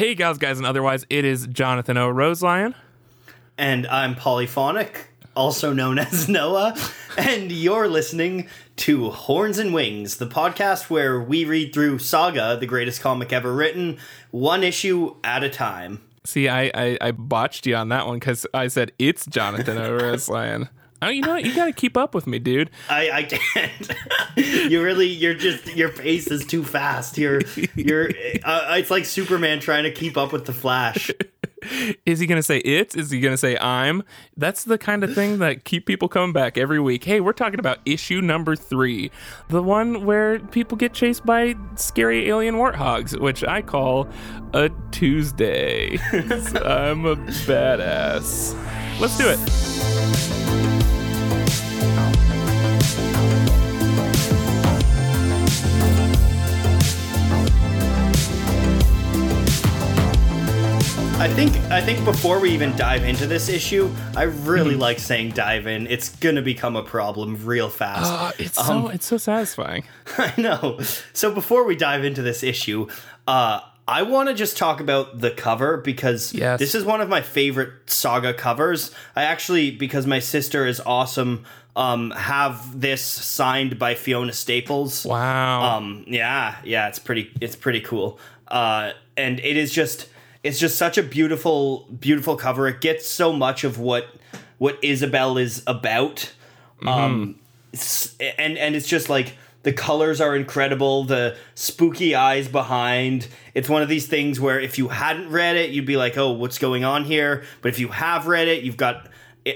Hey, gals, guys, and otherwise, it is Jonathan O. Roselion. And I'm Polyphonic, also known as Noah, and you're listening to Horns and Wings, the podcast where we read through Saga, the greatest comic ever written, one issue at a time. See, I, I, I botched you on that one because I said it's Jonathan O. Roselion. Oh, you know what? You got to keep up with me, dude. I, I can't. you really, you're just your pace is too fast. You're, you're. Uh, it's like Superman trying to keep up with the Flash. Is he gonna say it? Is he gonna say I'm? That's the kind of thing that keep people coming back every week. Hey, we're talking about issue number three, the one where people get chased by scary alien warthogs, which I call a Tuesday. I'm a badass. Let's do it. I think I think before we even dive into this issue, I really Mm-hmm. like saying dive in. It's gonna become a problem real fast. Uh, it's so it's so satisfying. I know. So before we dive into this issue, uh, I want to just talk about the cover because Yes. this is one of my favorite saga covers. I actually, because my sister is awesome, um, have this signed by Fiona Staples. Wow. Um, yeah, yeah, it's pretty, it's pretty cool. Uh, and it is just, it's just such a beautiful, beautiful cover. It gets so much of what what Izabel is about. Um, and and it's just like the colors are incredible, the spooky eyes behind. It's one of these things where if you hadn't read it, you'd be like, "Oh, what's going on here?" But if you have read it, you've got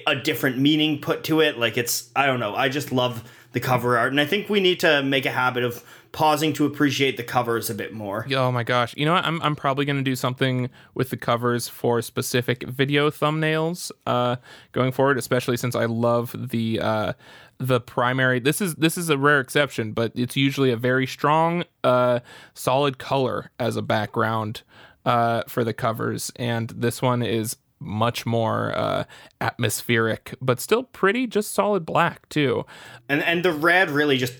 a different meaning put to it. Like it's I don't know. I just love the cover art, and I think we need to make a habit of pausing to appreciate the covers a bit more. Oh my gosh. You know what? I'm, I'm probably going to do something with the covers for specific video thumbnails uh, going forward, especially since I love the uh, the primary. This is this is a rare exception, but it's usually a very strong, uh, solid color as a background uh, for the covers, and this one is much more uh, atmospheric, but still pretty, just solid black too. And and the red really just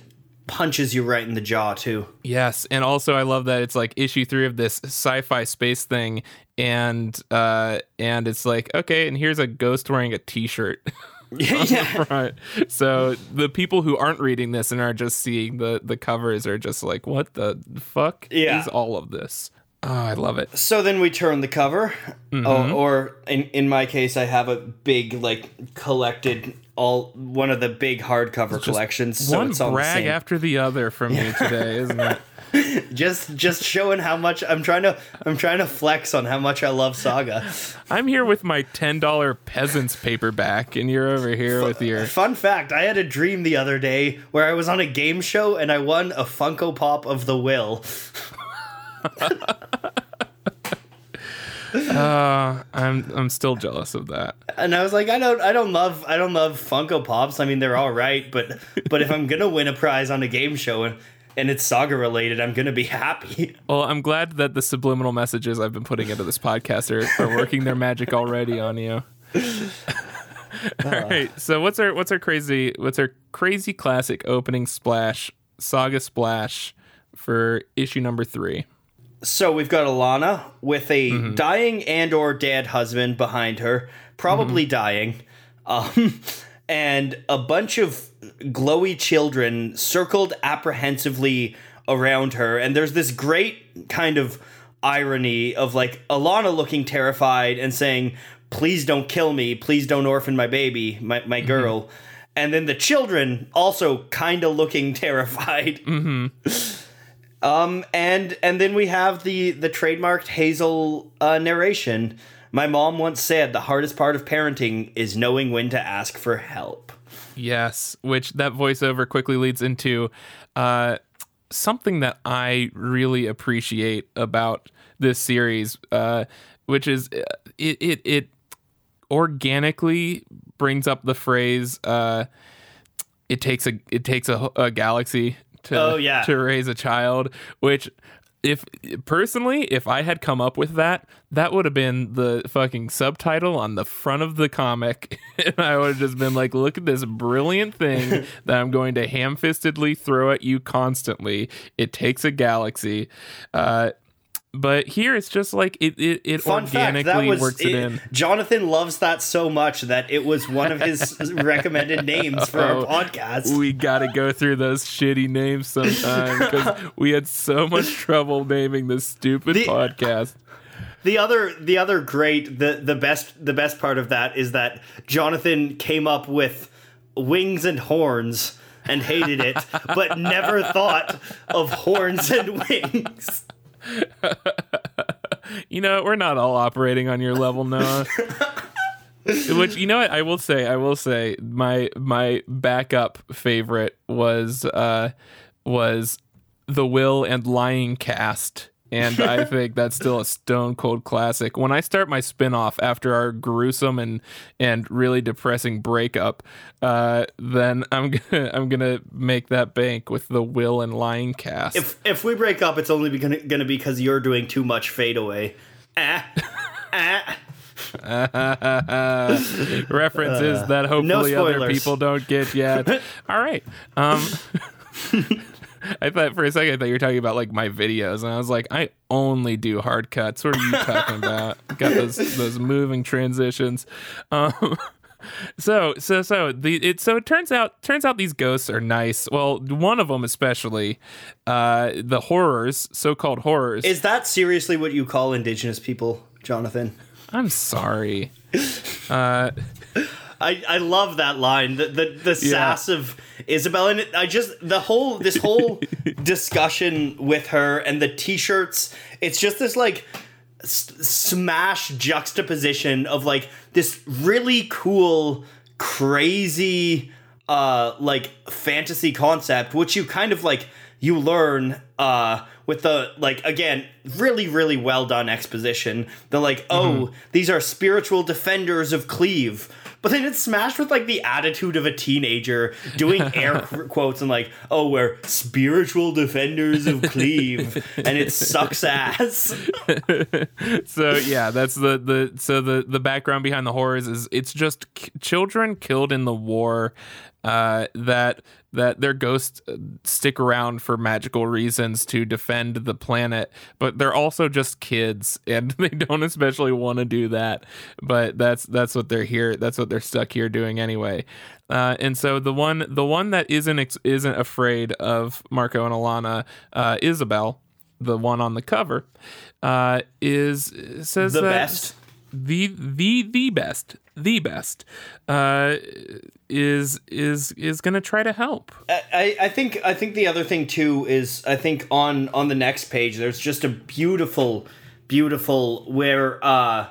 punches you right in the jaw too. Yes, and also I love that it's like issue three of this sci-fi space thing, and uh, and it's like okay, and here's a ghost wearing a t-shirt. yeah. right. So the people who aren't reading this and are just seeing the the covers are just like, what the fuck Yeah. is all of this? Oh, I love it. So then we turn the cover, oh, or in in my case, I have a big like collected all one of the big hardcover collections. So One the brag after the other from me today, isn't it? just just showing how much I'm trying to I'm trying to flex on how much I love Saga. I'm here with my ten dollar peasants paperback, and you're over here with your Fun fact: I had a dream the other day where I was on a game show and I won a Funko Pop of the Will. Uh, I'm I'm still jealous of that. And I was like, I don't, I don't love, I don't love Funko Pops. I mean, they're all right, but, but if I'm gonna win a prize on a game show and and it's saga related, I'm gonna be happy. Well, I'm glad that the subliminal messages I've been putting into this podcast are, are working their magic already on you. All right. So what's our what's our crazy what's our crazy classic opening splash saga splash for issue number three? So we've got Alana with a mm-hmm. dying and or dead husband behind her, probably mm-hmm. dying, um, and a bunch of glowy children circled apprehensively around her. And there's this great kind of irony of like Alana looking terrified and saying, "Please don't kill me. Please don't orphan my baby, my my mm-hmm. girl." And then the children also kind of looking terrified. Um, and and then we have the the trademarked Hazel uh, narration. My mom once said the hardest part of parenting is knowing when to ask for help. Yes, which that voiceover quickly leads into uh, something that I really appreciate about this series, uh, which is uh, it, it it organically brings up the phrase uh, "it takes a it takes a, a galaxy to Oh, yeah. to raise a child," which. If personally, if I had come up with that, that would have been the fucking subtitle on the front of the comic. and I would have just been like, look at this brilliant thing that I'm going to ham fistedly throw at you constantly. It takes a galaxy. Uh, but here it's just like it it, it Fun fact, organically that was works it, in. Jonathan loves that so much that it was one of his recommended names for Oh, our podcast. We got to go through those shitty names sometime because we had so much trouble naming this stupid The- podcast. The other the other great the the best the best part of that is that Jonathan came up with wings and horns and hated it, but never thought of horns and wings. You know, we're not all operating on your level, Noah. Which you know what I will say, I will say my my backup favorite was uh was the Will and Lying cast. And I think that's still a stone cold classic. When I start my spin-off after our gruesome and and really depressing breakup, uh, then I'm gonna I'm gonna make that bank with the Will and Lying cast. If if we break up, it's only gonna, gonna be because you're doing too much fade away. Ah, ah. references that hopefully other people don't get yet. All right. Um I thought for a second I thought you were talking about like my videos and I was like, I only do hard cuts. What are you talking about? Got those those moving transitions. Um so so so the it so it turns out turns out these ghosts are nice. Well, one of them especially, uh the horrors, so-called horrors. Is that seriously what you call indigenous people, Jonathan? I'm sorry. Uh I, I love that line the the, the sass of Izabel and I just the whole this whole discussion with her and the t-shirts it's just this like s- smash juxtaposition of like this really cool crazy uh like fantasy concept which you kind of like you learn uh with the like again really really well done exposition. The like oh these are spiritual defenders of Cleave but then it's smashed with like the attitude of a teenager doing air quotes and like oh we're spiritual defenders of Cleave and it sucks ass. So yeah that's the the so the the background behind the horrors is it's just k- children killed in the war uh that that their ghosts uh, stick around for magical reasons to defend the planet but they're also just kids and they don't especially want to do that. But that's that's what they're here that's what they're stuck here doing anyway. Uh, and so the one the one that isn't isn't afraid of Marko and Alana uh, Izabel the one on the cover uh, is says the that best the the the best the best uh, is is is gonna try to help. I, I think I think the other thing too is I think on on the next page there's just a beautiful beautiful where uh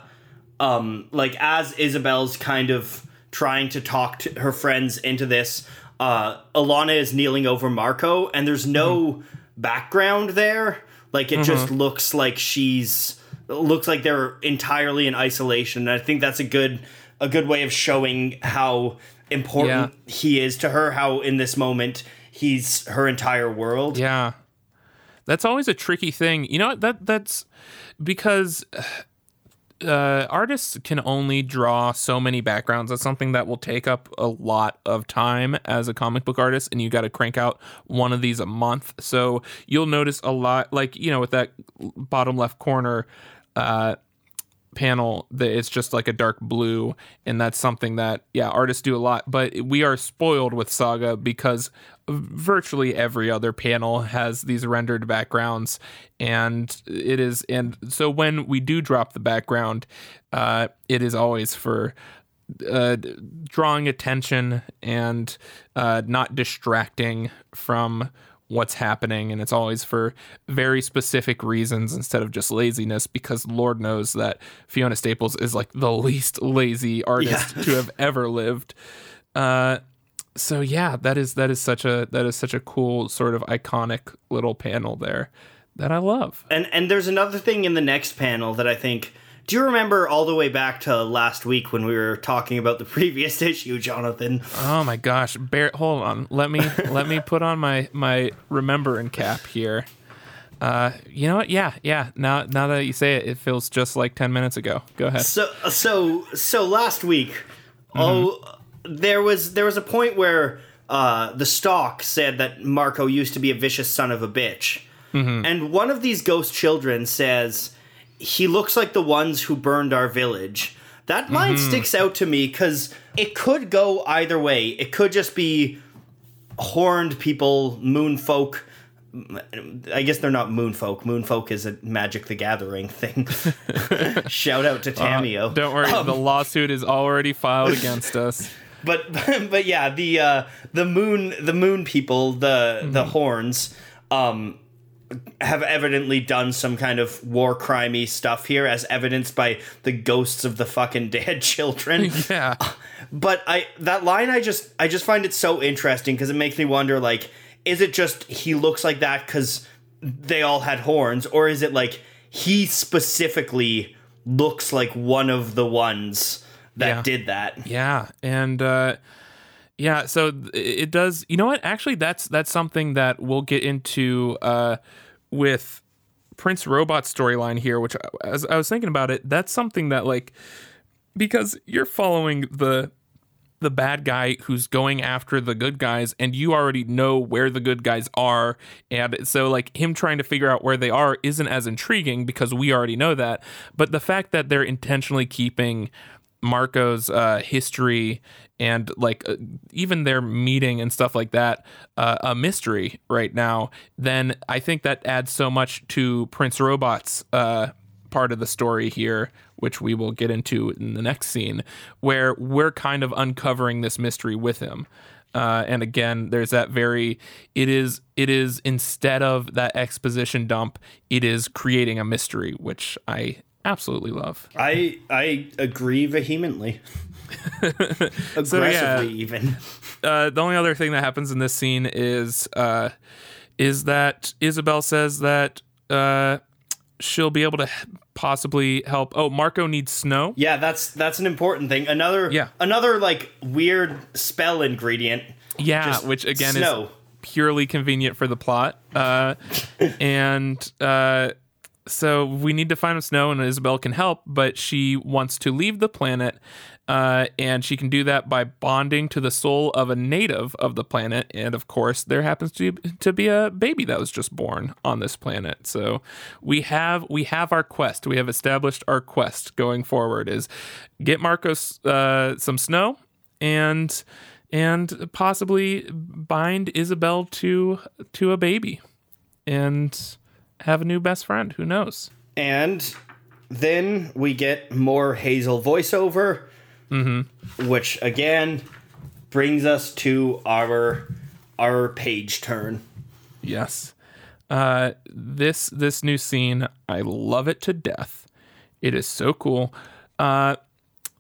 um like as Izabel's kind of trying to talk to her friends into this uh Alana is kneeling over Marko and there's no background there. Like it just looks like she's looks like they're entirely in isolation and I think that's a good a good way of showing how important he is to her how in this moment he's her entire world Yeah, that's always a tricky thing. You know what? that that's because. Uh, artists can only draw so many backgrounds. That's something that will take up a lot of time as a comic book artist, and you got to crank out one of these a month. So you'll notice a lot, like you know, with that bottom left corner, uh, panel that it's just like a dark blue and that's something that yeah artists do a lot but we are spoiled with saga because virtually every other panel has these rendered backgrounds and it is and so when we do drop the background uh it is always for uh, drawing attention and uh, not distracting from what's happening. And it's always for very specific reasons instead of just laziness, because Lord knows that Fiona Staples is like the least lazy artist to have ever lived. Uh, so yeah, that is that is such a that is such a cool sort of iconic little panel there that I love. and and there's another thing in the next panel that I think do you remember all the way back to last week when we were talking about the previous issue Jonathan Oh my gosh, bear hold on. Let me let me put on my my remembering cap here. Uh, you know what? Yeah, yeah. Now now that you say it, it feels just like ten minutes ago. Go ahead. So so so last week, oh, there was there was a point where uh, the Stalk said that Marko used to be a vicious son of a bitch, and one of these ghost children says, "He looks like the ones who burned our village." That line sticks out to me because it could go either way. It could just be horned people, moon folk. I guess they're not moon folk. Moon folk is a Magic the Gathering thing. Shout out to Tamiyo. Uh, Don't worry, the lawsuit is already filed against us. but but yeah, the uh, the moon the moon people, the the horns, um, have evidently done some kind of war crimey stuff here, as evidenced by the ghosts of the fucking dead children. Yeah. but I that line I just I just find it so interesting because it makes me wonder like is it just he looks like that because they all had horns or is it like he specifically looks like one of the ones that Yeah. did that Yeah, and uh, yeah, so it does. You know what? Actually, that's that's something that we'll get into uh, with Prince Robot storyline here. Which, as I was thinking about it, that's something that like because you're following the the bad guy who's going after the good guys and you already know where the good guys are and so like him trying to figure out where they are isn't as intriguing because we already know that but the fact that they're intentionally keeping Marko's uh, history and like uh, even their meeting and stuff like that uh, a mystery right now, then I think that adds so much to Prince Robot's uh, part of the story here, which we will get into in the next scene, where we're kind of uncovering this mystery with him. Uh, and again, there's that very it is it is instead of that exposition dump, it is creating a mystery, which I absolutely love. I I agree vehemently. Aggressively even. uh, the only other thing that happens in this scene is uh, is that Izabel says that uh, she'll be able to possibly help. Oh, Marko needs snow. Yeah, that's that's an important thing. Another Yeah. another like weird spell ingredient. Yeah, Just which again snow. is purely convenient for the plot. Uh, and uh, so we need to find snow, and Izabel can help, but she wants to leave the planet. Uh, and she can do that by bonding to the soul of a native of the planet, and of course, there happens to to be a baby that was just born on this planet. So we have we have our quest. We have established our quest going forward: is get Marcos uh, some snow, and and possibly bind Izabel to to a baby and have a new best friend. Who knows? And then we get more Hazel voiceover, which again brings us to our our page turn. Yes. Uh, this this new scene, I love it to death. It is so cool. Uh,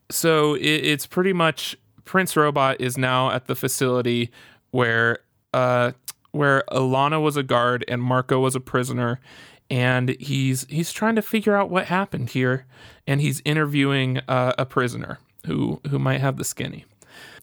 so it, it's pretty much Prince Robot is now at the facility where uh, where Alana was a guard and Marko was a prisoner, and he's he's trying to figure out what happened here, and he's interviewing uh, a prisoner who who might have the skinny.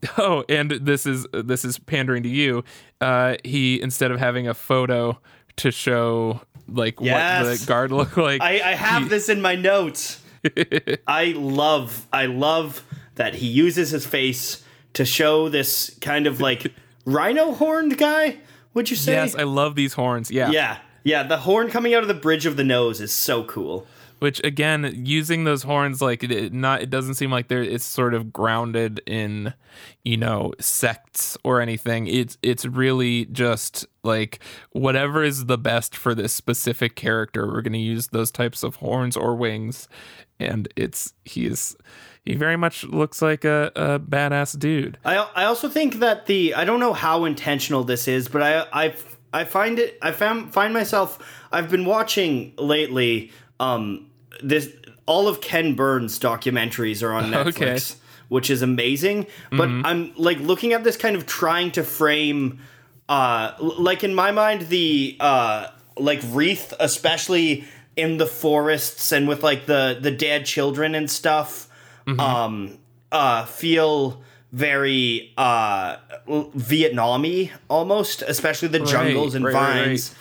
Oh, and this is this is pandering to you. Uh, he instead of having a photo to show like what the guard looked like, I, I have this in my notes. I love I love that he uses his face to show this kind of like rhino horned guy. Would you say? yes, I love these horns. Yeah. yeah, yeah. The horn coming out of the bridge of the nose is so cool. which again using those horns like it, it not it doesn't seem like they're it's sort of grounded in you know sects or anything it's it's really just like whatever is the best for this specific character we're going to use those types of horns or wings and it's he's he very much looks like a, a badass dude I I also think that the I don't know how intentional this is, but I I I find it I found find myself I've been watching lately um this all of Ken Burns documentaries are on Netflix. Okay. Which is amazing, but I'm like looking at this kind of trying to frame uh like in my mind the uh like wreath especially in the forests and with like the the dead children and stuff um uh feel very uh Vietnam-y almost, especially the jungles and right, right, vines.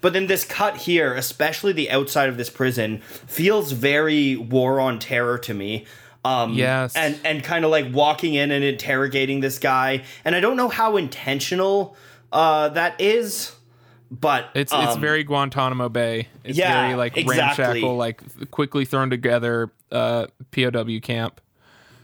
But then this cut here, especially the outside of this prison, feels very war on terror to me. Um, Yes. and and kind of like walking in and interrogating this guy, and I don't know how intentional uh, that is, but It's it's um, very Guantanamo Bay. It's yeah, very like exactly. ramshackle, like quickly thrown together uh, POW camp.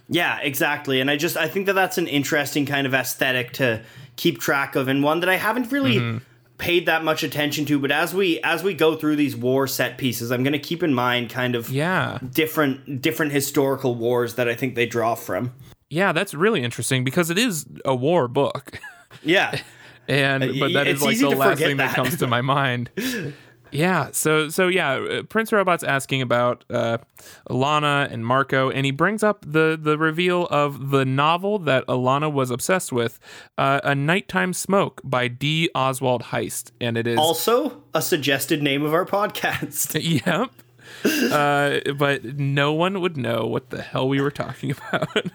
Yeah, exactly. And I just I think that that's an interesting kind of aesthetic to keep track of and one that I haven't really Mm-hmm. paid that much attention to, but as we as we go through these war set pieces, I'm going to keep in mind kind of Yeah, different different historical wars that I think they draw from. yeah, that's really interesting because it is a war book. Yeah. and but y- that is it's like the last thing that. that. comes to my mind yeah so so yeah uh, prince robot's asking about uh alana and marko and he brings up the the reveal of the novel that alana was obsessed with uh, a nighttime smoke by d oswald heist and it is also, a suggested name of our podcast. yep uh, but no one would know what the hell we were talking about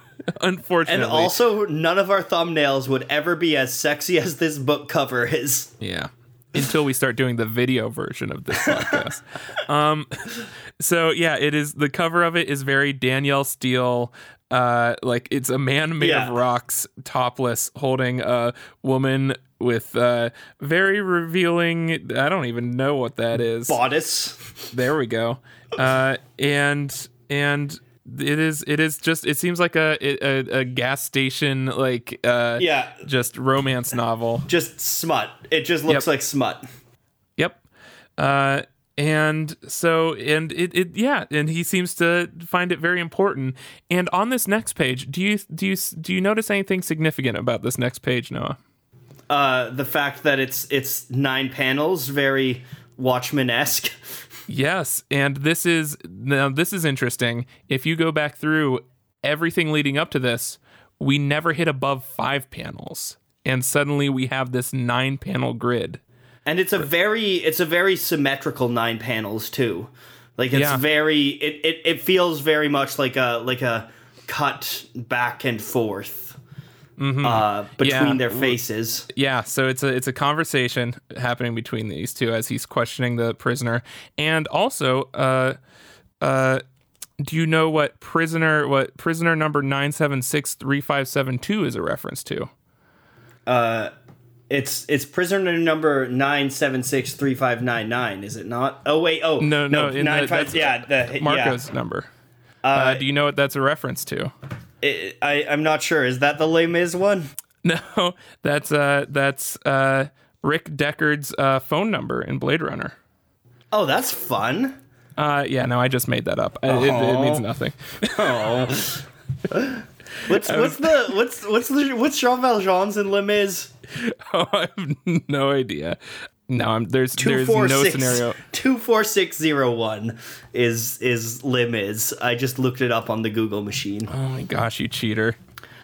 unfortunately And also, none of our thumbnails would ever be as sexy as this book cover is. Yeah. Until we start doing the video version of this podcast. um so yeah, it is the cover of it is very Danielle Steel uh like it's a man made Yeah. of rocks topless holding a woman with uh very revealing I don't even know what that is. Bodice. There we go. Uh and and it is it is just it seems like a a, a gas station like uh Yeah. just romance novel. Just smut. It just looks Yep. like smut. Yep. Uh, and so, and it, it, yeah, and he seems to find it very important. And on this next page, do you do you do you notice anything significant about this next page, Noah? Uh, the fact that it's it's nine panels, very Watchmen esque. Yes, and this is now this is interesting. If you go back through everything leading up to this, we never hit above five panels, and suddenly we have this nine panel grid. And it's a very it's a very symmetrical nine panels too like it's Yeah. very it, it it feels very much like a like a cut back and forth uh between Mm-hmm. Yeah. their faces Yeah, so it's a it's a conversation happening between these two as he's questioning the prisoner, and also, uh, uh, do you know what prisoner what prisoner number nine seven six three five seven two is a reference to? It's it's prisoner number 9763599 is it not oh wait oh No, no, in nine the- five, yeah the Marko's number. Uh, do you know what that's a reference to? it, I I'm not sure is that the Les Mis one No, that's uh that's uh Rick Deckard's uh, phone number in Blade Runner. oh that's fun Uh, yeah, no, I just made that up. I- It, it means nothing. oh what's what's the what's what's the what's Jean Valjean's in Les Mis oh, I have no idea. No, I'm, there's Two there's four no six scenario. two four six zero one is is lim is. I just looked it up on the Google machine. Oh my gosh, you cheater!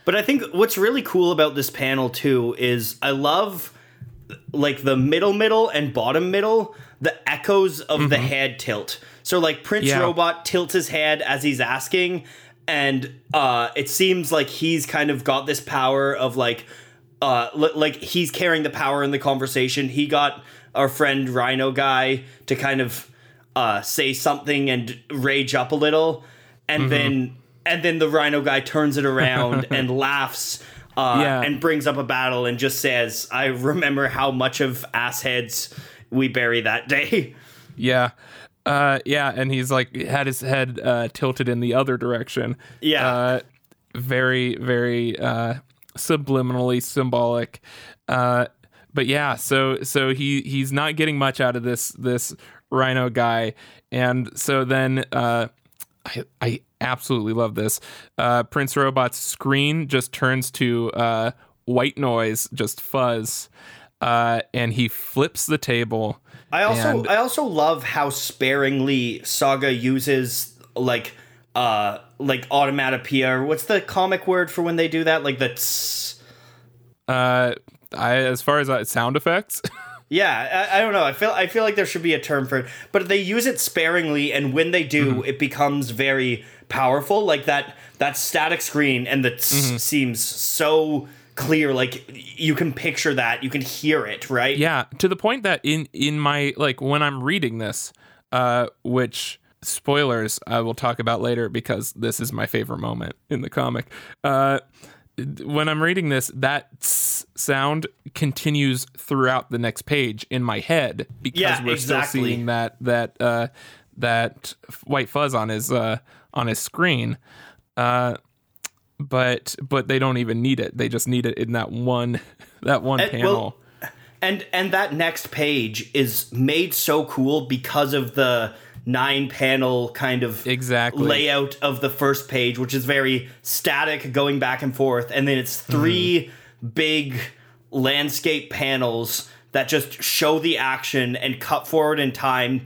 But I think what's really cool about this panel too is I love like the middle middle and bottom middle, the echoes of the head tilt. So like Prince Mm-hmm. Yeah. Robot tilts his head as he's asking, and uh, it seems like he's kind of got this power of like uh, li- like he's carrying the power in the conversation. He got our friend Rhino guy to kind of uh, say something and rage up a little, and then and then the Rhino guy turns it around and laughs. Uh, Yeah. and brings up a battle and just says, "I remember how much of assheads we bury that day." Yeah, uh, yeah, and he's like had his head uh, tilted in the other direction. Yeah. uh, very very uh, subliminally symbolic. Uh, but yeah, so so he he's not getting much out of this this Rhino guy, and so then uh, I I absolutely love this. Uh, Prince Robot's screen just turns to uh, white noise, just fuzz, uh, and he flips the table. I also And- I also love how sparingly Saga uses like uh like automatopoeia. or What's the comic word for when they do that? Like the tss. Uh, I as far as uh, sound effects. Yeah, I, I don't know. I feel I feel like there should be a term for it, but they use it sparingly, and when they do, it becomes very powerful. Like that that static screen and the tss seems so clear. Like you can picture that, you can hear it, right? Yeah, to the point that in in my like when I'm reading this, uh, which spoilers I will talk about later because this is my favorite moment in the comic. Uh, when I'm reading this, that sound continues throughout the next page in my head because Yeah, we're exactly. still seeing that that uh, that white fuzz on his uh, on his screen. Uh, but but they don't even need it. They just need it in that one that one And- panel. well, and and that next page is made so cool because of the nine panel kind of Exactly. layout of the first page which is very static going back and forth and then it's 3 mm-hmm. big landscape panels that just show the action and cut forward in time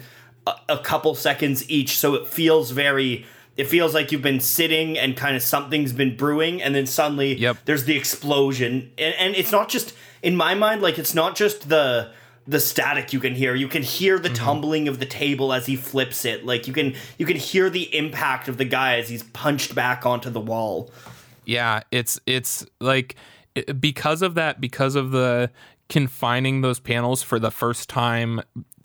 a, a couple seconds each so it feels very it feels like you've been sitting and kind of something's been brewing and then suddenly Yep. there's the explosion. And, and it's not just in my mind like it's not just the the static you can hear. You can hear the tumbling of the table as he flips it. Like you can you can hear the impact of the guy as he's punched back onto the wall. Yeah, it's it's like because of that, because of the confining those panels for the first time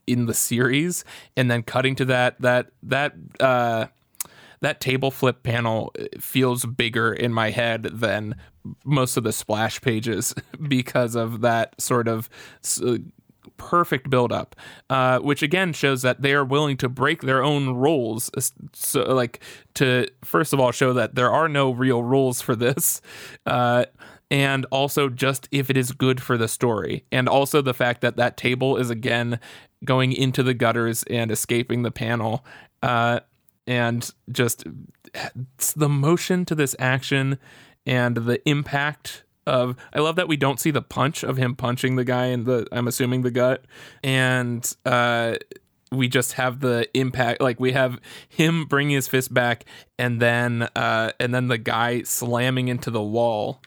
in the series, and then cutting to that that that uh, that table flip panel feels bigger in my head than most of the splash pages because of that sort of. perfect buildup, uh, which again shows that they are willing to break their own rules. So, like, to first of all show that there are no real rules for this, uh, and also just if it is good for the story, and also the fact that that table is again going into the gutters and escaping the panel, uh, and just the motion to this action and the impact of I love that we don't see the punch of him punching the guy in the I'm assuming the gut. And uh we just have the impact like we have him bringing his fist back and then uh and then the guy slamming into the wall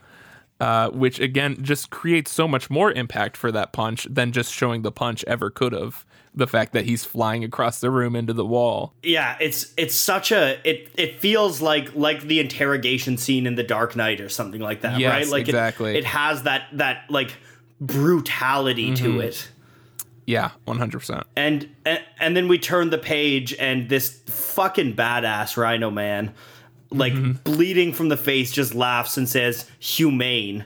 uh which again just creates so much more impact for that punch than just showing the punch ever could have the fact that he's flying across the room into the wall yeah it's it's such a it it feels like like the interrogation scene in the dark knight or something like that Yes, right like exactly. it, has that that like brutality Mm-hmm. to it yeah 100% and, and and then we turn the page and this fucking badass rhino man like Mm-hmm. bleeding from the face just laughs and says humane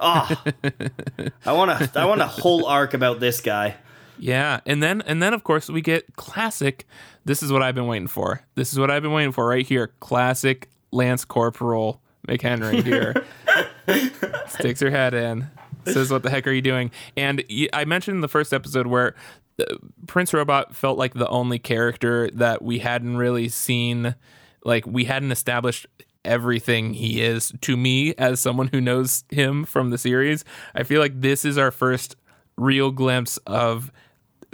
ah i want to i want a whole arc about this guy Yeah, and then and then of course we get classic. This is what I've been waiting for. This is what I've been waiting for right here. Classic Lance Corporal McHenry here. Sticks her head in. Says, "What the heck are you doing?" And I mentioned in the first episode where uh, Prince Robot felt like the only character that we hadn't really seen, like we hadn't established everything he is to me as someone who knows him from the series. I feel like this is our first real glimpse of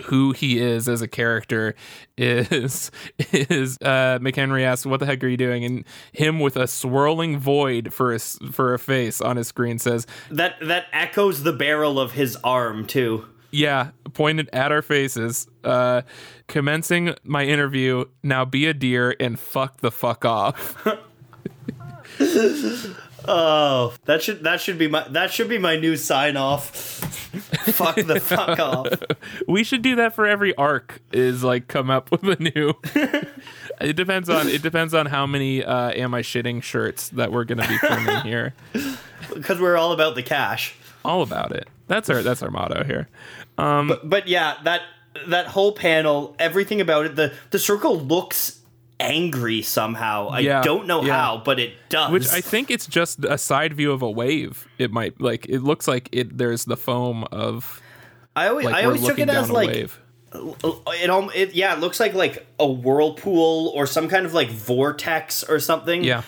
who he is as a character is is uh McHenry asks what the heck are you doing? And him with a swirling void for a, for a face on his screen says that that echoes the barrel of his arm too. Yeah pointed at our faces uh commencing my interview now be a deer and fuck the fuck off oh that should that should be my that should be my new sign off. Fuck the fuck off. We should do that for every arc is like come up with a new. It depends on it depends on how many uh am i shitting shirts that we're gonna be printing here. Because we're all about the cash. All about it. That's our that's our motto here. But, but yeah that that whole panel everything about it the the circle looks angry somehow. I Yeah, don't know yeah. how but it does. Which i think it's just a side view of a wave. It might like it looks like it there's the foam of i always like i always took it as like wave. Uh, it, al- it yeah it looks like like a whirlpool or some kind of like vortex or something. Yeah.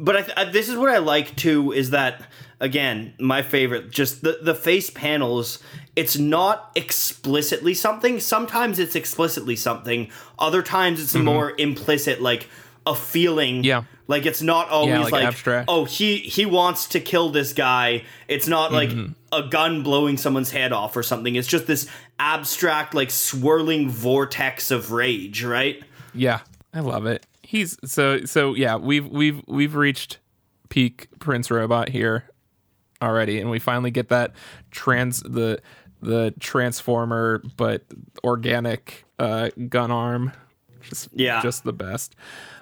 But I th- I, this is what I like too is that again my favorite just the the face panels it's not explicitly something sometimes it's explicitly something other times it's more implicit like a feeling Mm-hmm. Yeah. like it's not always like like, abstract. oh he he wants to kill this guy it's not like Mm-hmm. a gun blowing someone's head off or something it's just this abstract like swirling vortex of rage right Yeah, I love it. He's so so yeah, we've we've we've reached peak Prince Robot here already and we finally get that trans the the transformer but organic uh gun arm just Yeah. just the best.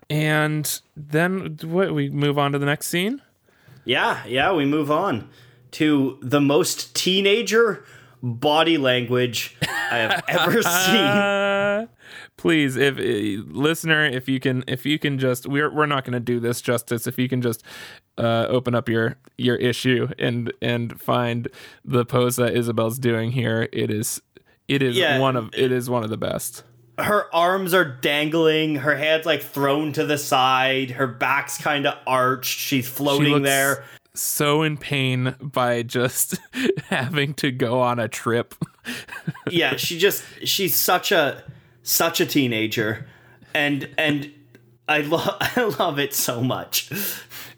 And then what we move on to the next scene? Yeah, yeah, we move on to the most teenager body language I have ever seen. Please, if uh, listener, if you can, if you can just, we're we're not going to do this justice. If you can just uh, open up your your issue and and find the pose that Izabel's doing here, it is it is Yeah. one of it is one of the best. Her arms are dangling, her head's like thrown to the side, her back's kind of arched, she's She floating looks there. so in pain by just having to go on a trip. yeah, she just she's such a such a teenager. And and I love I love it so much.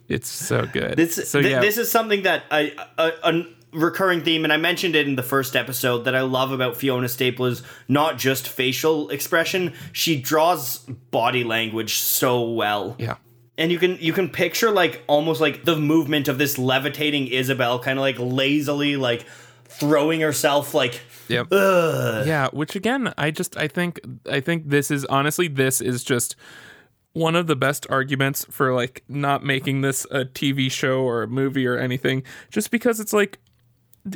It's so good. This so th- yeah, this is something that I a, a recurring theme, and I mentioned it in the first episode that I love about Fiona Staples. Not just facial expression; she draws body language so well. yeah. And you can you can picture like almost like the movement of this levitating Izabel, kind of like lazily like throwing herself like Yep. ugh. Yeah, which again, I just I think I think this is honestly this is just one of the best arguments for like not making this a TV show or a movie or anything just because it's like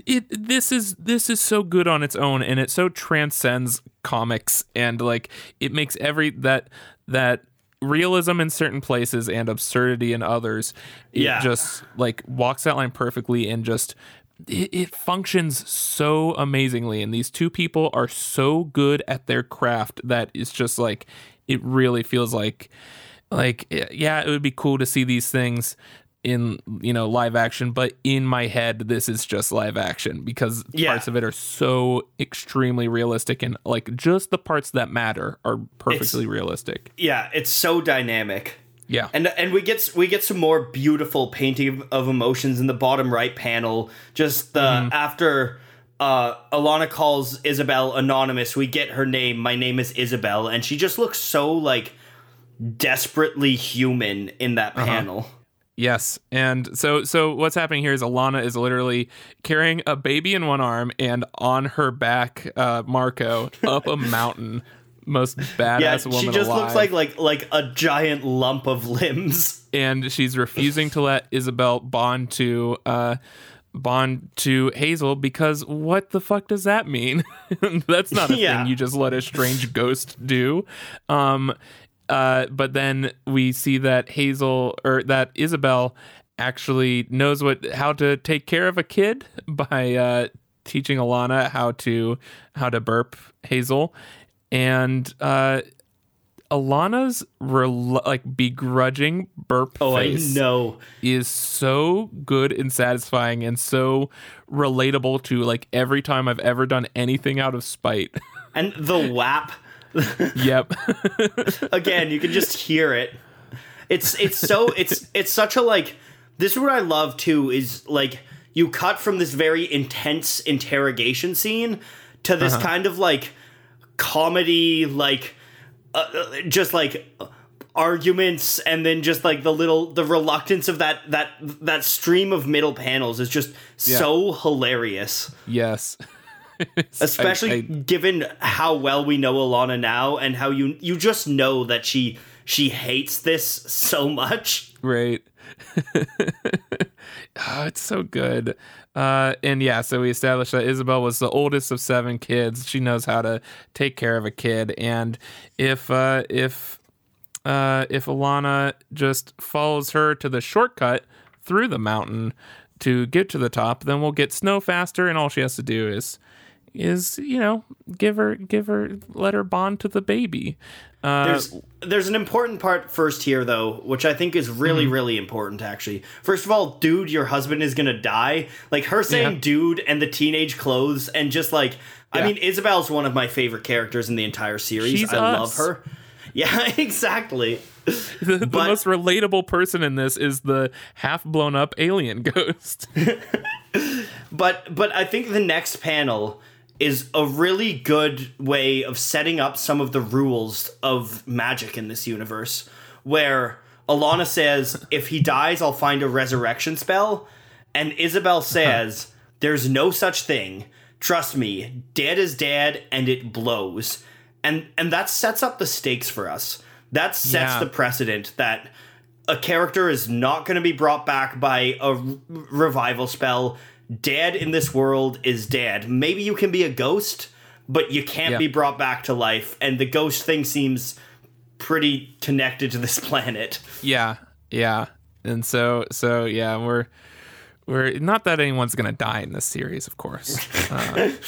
it this is this is so good on its own and it so transcends comics and like it makes every that that realism in certain places and absurdity in others it Yeah. just like walks that line perfectly and just it, it functions so amazingly and these two people are so good at their craft that it's just like it really feels like like yeah it would be cool to see these things in you know live action but in my head this is just live action because Yeah. parts of it are so extremely realistic and like just the parts that matter are perfectly realistic yeah, it's so dynamic. Yeah And and we get we get some more beautiful painting of emotions in the bottom right panel. Just the after uh, Alana calls Izabel anonymous, we get her name. My name is Izabel, and she just looks so like desperately human in that panel. Yes, and so so what's happening here is Alana is literally carrying a baby in one arm and on her back, uh, Marko up a mountain. Most badass Yeah, woman she just alive. looks like like like a giant lump of limbs. and she's refusing to let Izabel bond to uh bond to Hazel because what the fuck does that mean? That's not a Yeah. thing you just let a strange ghost do. Um uh but then we see that Hazel or that Izabel actually knows what how to take care of a kid by uh teaching Alana how to how to burp Hazel and uh Alana's rel- like begrudging burp Oh, face I know. is so good and satisfying and so relatable to like every time I've ever done anything out of spite. And the WAP yep. again you can just hear it it's it's so it's it's such a like this is what i love too is like you cut from this very intense interrogation scene to this kind of like comedy like uh, uh, just like arguments and then just like the little the reluctance of that that that stream of middle panels is just so hilarious yes. especially I- I- given how well we know Alana now and how you you just know that she she hates this so much. Right. oh, it's so good. Uh, and yeah, so we established that Izabel was the oldest of seven kids. She knows how to take care of a kid, and if uh, if uh, if Alana just follows her to the shortcut through the mountain to get to the top, then we'll get snow faster, and all she has to do is is you know give her give her let her bond to the baby. Uh, There's there's an important part first here though, which I think is really Mm-hmm. really important actually. First of all, dude, your husband is gonna die. Like her saying Yeah. dude and the teenage clothes and just like I mean Izabel's one of my favorite characters in the entire series. She's I love her. Yeah, exactly. the, the But- most relatable person in this is the half blown up alien ghost. But but I think the next panel is a really good way of setting up some of the rules of magic in this universe where Alana says if he dies I'll find a resurrection spell and Izabel says there's no such thing. Trust me, dead is dead and it blows. And and that sets up the stakes for us. That sets Yeah. the precedent that a character is not going to be brought back by a r- revival spell. Dead in this world is dead. Maybe you can be a ghost, but you can't Yeah. be brought back to life. And the ghost thing seems pretty connected to this planet. Yeah, yeah, and so so yeah, we're we're not that anyone's gonna die in this series, of course.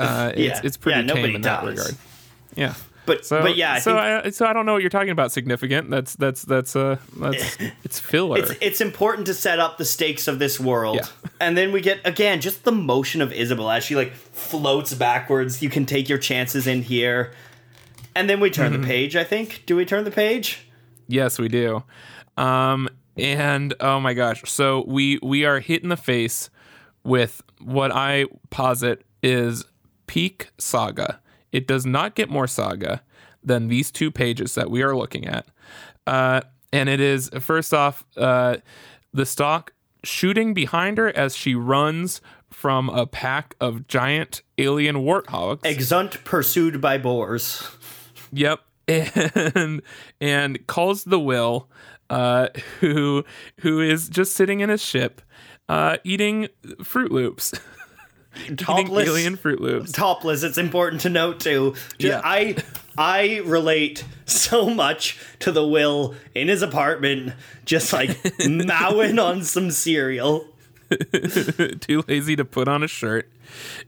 Uh, uh, it's Yeah. it's pretty Yeah, tame in that regard. Yeah. But So, but yeah, I so think I so I don't know what you're talking about. Significant. That's that's that's uh that's it's filler. it's it's important to set up the stakes of this world. Yeah. And then we get again just the motion of Izabel as she like floats backwards. You can take your chances in here. And then we turn Mm-hmm. the page, I think. Do we turn the page? Yes, we do. Um, and oh my gosh, so we we are hit in the face with what I posit is peak saga. It does not get more saga than these two pages that we are looking at. Uh, and it is first off uh, the stalk shooting behind her as she runs from a pack of giant alien warthogs. Exeunt pursued by boars. Yep. And and calls the will, uh, who who is just sitting in his ship, uh, eating Fruit Loops, Topless. alien Fruit Loops. Topless, it's important to note too. Yeah. I I relate so much to the will in his apartment, just like mowing on some cereal. Too lazy to put on a shirt,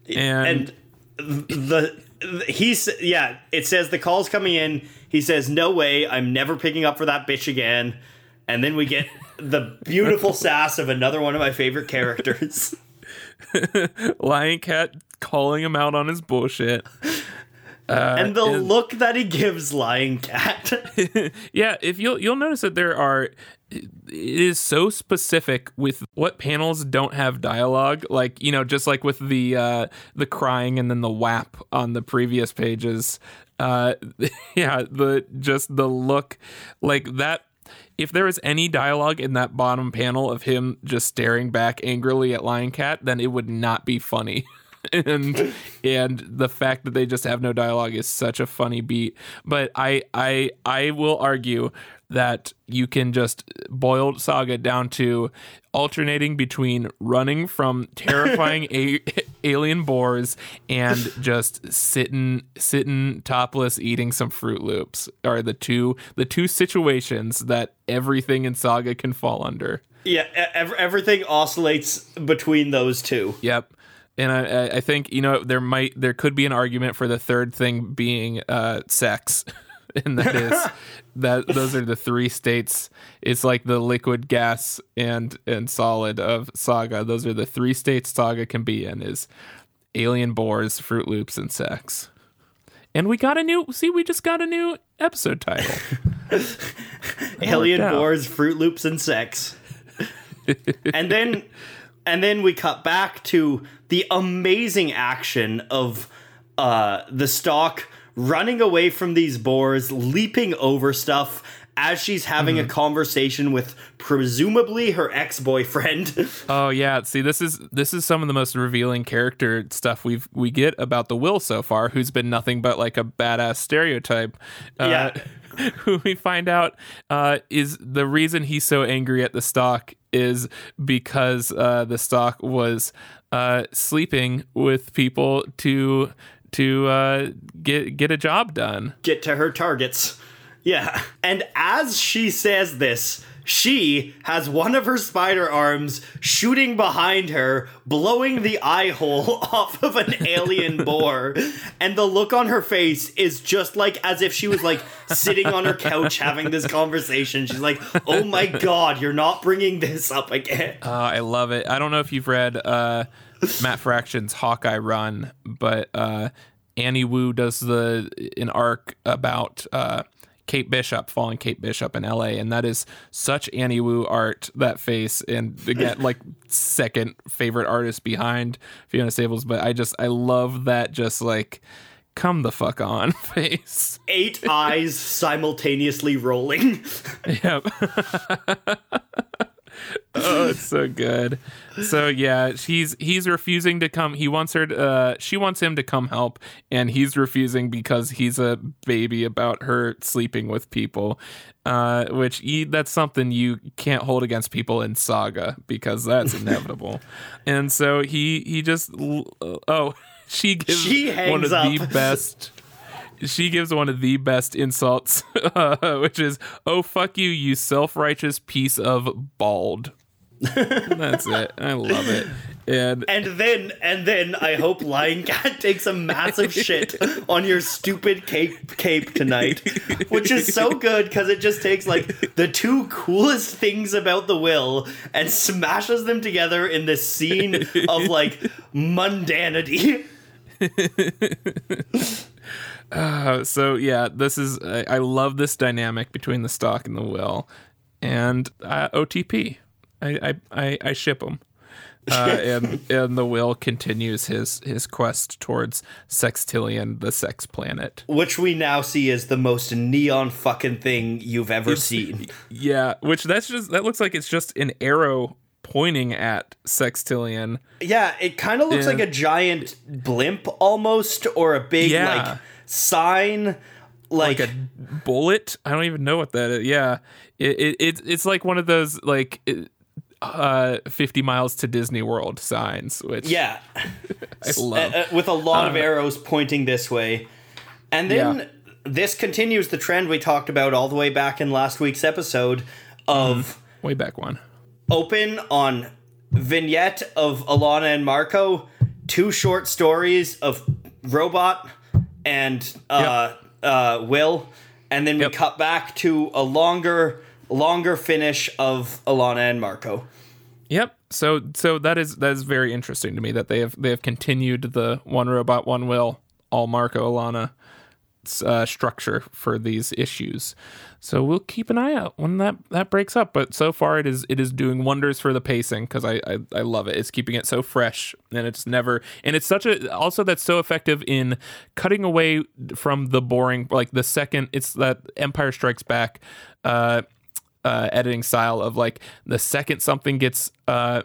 and, and the he's yeah it says the call's coming in he says no way i'm never picking up for that bitch again and then we get the beautiful sass of another one of my favorite characters Lying Cat calling him out on his bullshit. and the and- look that he gives lying cat Yeah, if you'll you'll notice that there are it is so specific with what panels don't have dialogue like you know just like with the uh the crying and then the whap on the previous pages uh yeah the just the look like that if there was any dialogue in that bottom panel of him just staring back angrily at Lying Cat then it would not be funny. And and the fact that they just have no dialogue is such a funny beat. But i i i will argue that you can just boil saga down to alternating between running from terrifying a- alien boars and just sitting sitting topless eating some fruit loops are the two the two situations that everything in saga can fall under. Yeah ev- everything oscillates between those two. Yep. And I, I- I think you know there might there could be an argument for the third thing being uh, sex, and that is that those are the three states. It's like the liquid, gas, and and solid of Saga. Those are the three states Saga can be in: is alien boars, Fruit Loops, and sex. And we got a new. See, we just got a new episode title. alien boars fruit loops and sex and then and then we cut back to the amazing action of uh the stalk running away from these boars leaping over stuff as she's having a conversation with presumably her ex-boyfriend Oh yeah, see this is this is some of the most revealing character stuff we've we get about the Will so far, who's been nothing but like a badass stereotype. Uh, Yeah. Who we find out uh, is the reason he's so angry at the stalk is because uh, the stalk was uh, sleeping with people to to uh, get get a job done. get to her targets. Yeah. And as she says this, she has one of her spider arms shooting behind her, blowing the eye hole off of an alien boar. And the look on her face is just like as if she was like sitting on her couch having this conversation. She's like, oh my god, you're not bringing this up again. Uh, I love it. I don't know if you've read uh, Matt Fraction's Hawkeye Run, but uh, Annie Wu does the an arc about uh, Kate Bishop following Kate Bishop in L.A. and that is such Annie Wu art. That face and again, like second favorite artist behind Fiona Staples. But I just I love that just like come the fuck on face. Eight eyes simultaneously rolling. Yep. Oh, it's so good. So yeah, he's he's refusing to come. He wants her. To, uh, she wants him to come help, and he's refusing because he's a baby about her sleeping with people. Uh, which he, that's something you can't hold against people in Saga because that's inevitable. and so he he just oh she gives She one of hangs the best she gives one of the best insults, uh, which is, "Oh fuck you, you self-righteous piece of bald." That's it. I love it. And And then, and then, I hope Lying Cat takes a massive shit on your stupid cape cape tonight, which is so good because it just takes like the two coolest things about the will and smashes them together in this scene of like mundanity. uh, so yeah, this is I, I love this dynamic between the stalk and the will, and uh, OTP. I I I, ship them. uh, and and the will continues his his quest towards Sextillion, the sex planet. Which we now see is the most neon fucking thing you've ever seen. Yeah, which that's just that looks like it's just an arrow pointing at Sextillion. Yeah, it kind of looks Yeah. like a giant blimp almost, or a big Yeah. like sign. Like, like a bullet. I don't even know what that is. Yeah, it, it, it it's like one of those like it- uh 50 miles to Disney World signs, which yeah, I love. Uh, uh, with a lot of Um, arrows pointing this way. And then Yeah. this continues the trend we talked about all the way back in last week's episode of Way back one. open on vignette of Alana and Marko, two short stories of Robot and uh, uh, Will, and then we Yep. cut back to a longer longer finish of Alana and Marko. Yep. So so that is that is very interesting to me that they have they have continued the one robot one will all Marko Alana uh, structure for these issues. So we'll keep an eye out when that that breaks up. But so far it is it is doing wonders for the pacing because I, I I love it. It's keeping it so fresh and it's never and it's such a also that's so effective in cutting away from the boring like the second it's that Empire Strikes Back. Uh, uh, editing style of like the second something gets uh,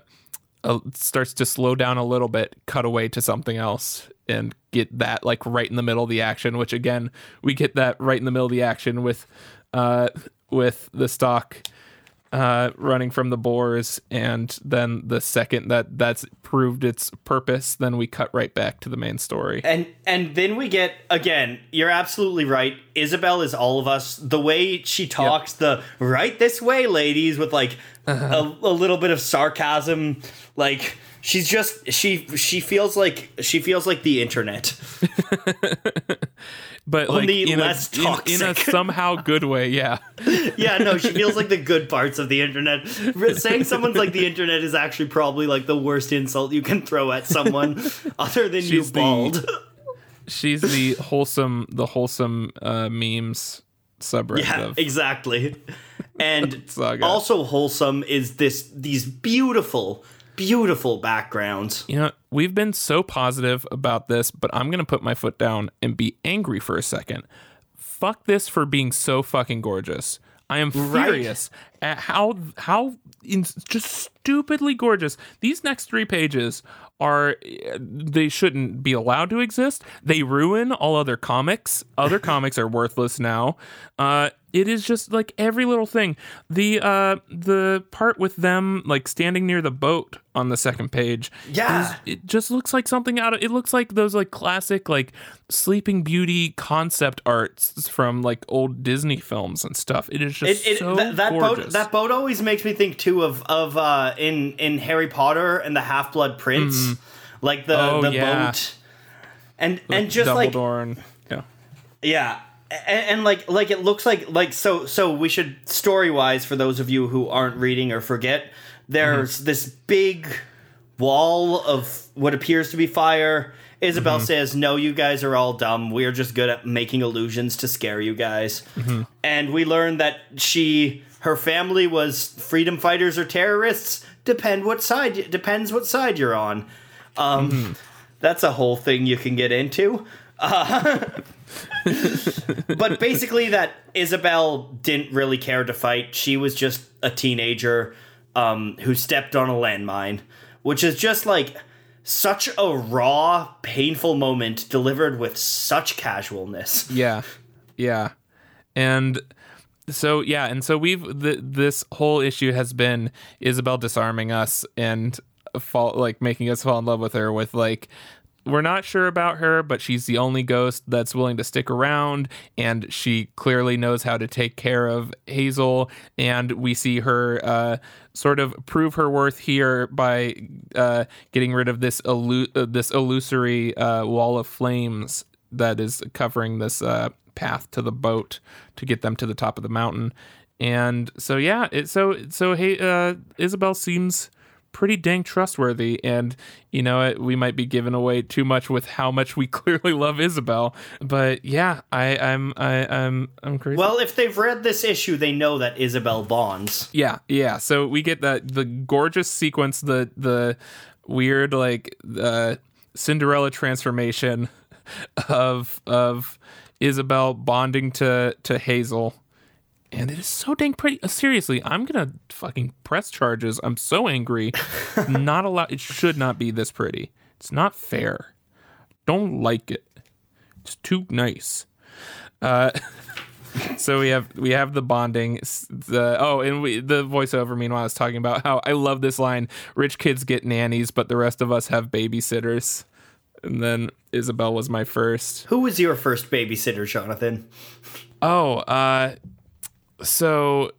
uh, starts to slow down a little bit, cut away to something else, and get that like right in the middle of the action. Which again, we get that right in the middle of the action with uh, with the stalk uh, running from the boars, and then the second that that's proved its purpose, then we cut right back to the main story. And and then we get again, you're absolutely right. Izabel is all of us. The way she talks, the right this way, ladies, with like a, a little bit of sarcasm, like she's just she she feels like she feels like the internet. But like Only in, less a, in, in a somehow good way, yeah. yeah, no, she feels like the good parts of the internet. Saying someone's like the internet is actually probably like the worst insult you can throw at someone, other than you She's the- bald. She's the wholesome, the wholesome uh, memes subreddit Yeah, of exactly. And also wholesome is this these beautiful, beautiful backgrounds. You know, we've been so positive about this, but I'm going to put my foot down and be angry for a second. Fuck this for being so fucking gorgeous. I am Right. furious at how how in, just stupidly gorgeous. These next 3 pages are they shouldn't be allowed to exist. They ruin all other comics. Other comics are worthless now. Uh it is just like every little thing. The uh the part with them like standing near the boat on the second page Yeah. is- it just looks like something out of it looks like those like classic like sleeping beauty concept arts from like old disney films and stuff it is just It, it, so that, that boat that boat always makes me think too of of uh, in in Harry Potter and the Half Blood Prince, like the Oh, the yeah. boat, and and just like Dumbledore and yeah Yeah. And, and like like it looks like like so so we should story wise for those of you who aren't reading or forget there's mm-hmm. this big wall of what appears to be fire. Izabel mm-hmm. says, "No, you guys are all dumb. We're just good at making illusions to scare you guys." Mm-hmm. And we learn that she her family was freedom fighters or terrorists. Depend what side depends what side you're on. Um, That's a whole thing you can get into. but basically that Izabel didn't really care to fight. She was just a teenager um, who stepped on a landmine, which is just like such a raw, painful moment delivered with such casualness. Yeah, yeah, and so yeah, and so we've th- this whole issue has been Izabel disarming us and fall like making us fall in love with her with like we're not sure about her, but she's the only ghost that's willing to stick around, and she clearly knows how to take care of Hazel. And we see her uh, sort of prove her worth here by uh, getting rid of this uh, this illusory uh, wall of flames that is covering this uh, path to the boat to get them to the top of the mountain. And so yeah, it, so so hey, uh, Izabel seems pretty dang trustworthy and you know it, we might be giving away too much with how much we clearly love izabel but yeah i i'm i i'm i'm crazy Well, if they've read this issue, they know that Izabel bonds. yeah yeah so we get that the gorgeous sequence the the weird like uh cinderella transformation of of izabel bonding to to hazel and it is so dang pretty. Uh, seriously, I'm gonna fucking press charges. I'm so angry. not a lot. It should not be this pretty. It's not fair. Don't like it. It's too nice. Uh, so we have we have the bonding. The oh, and we the voiceover. Meanwhile, is talking about how I love this line: "Rich kids get nannies, but the rest of us have babysitters." And then Izabel was my first. Who was your first babysitter, Jonathan? Oh, uh so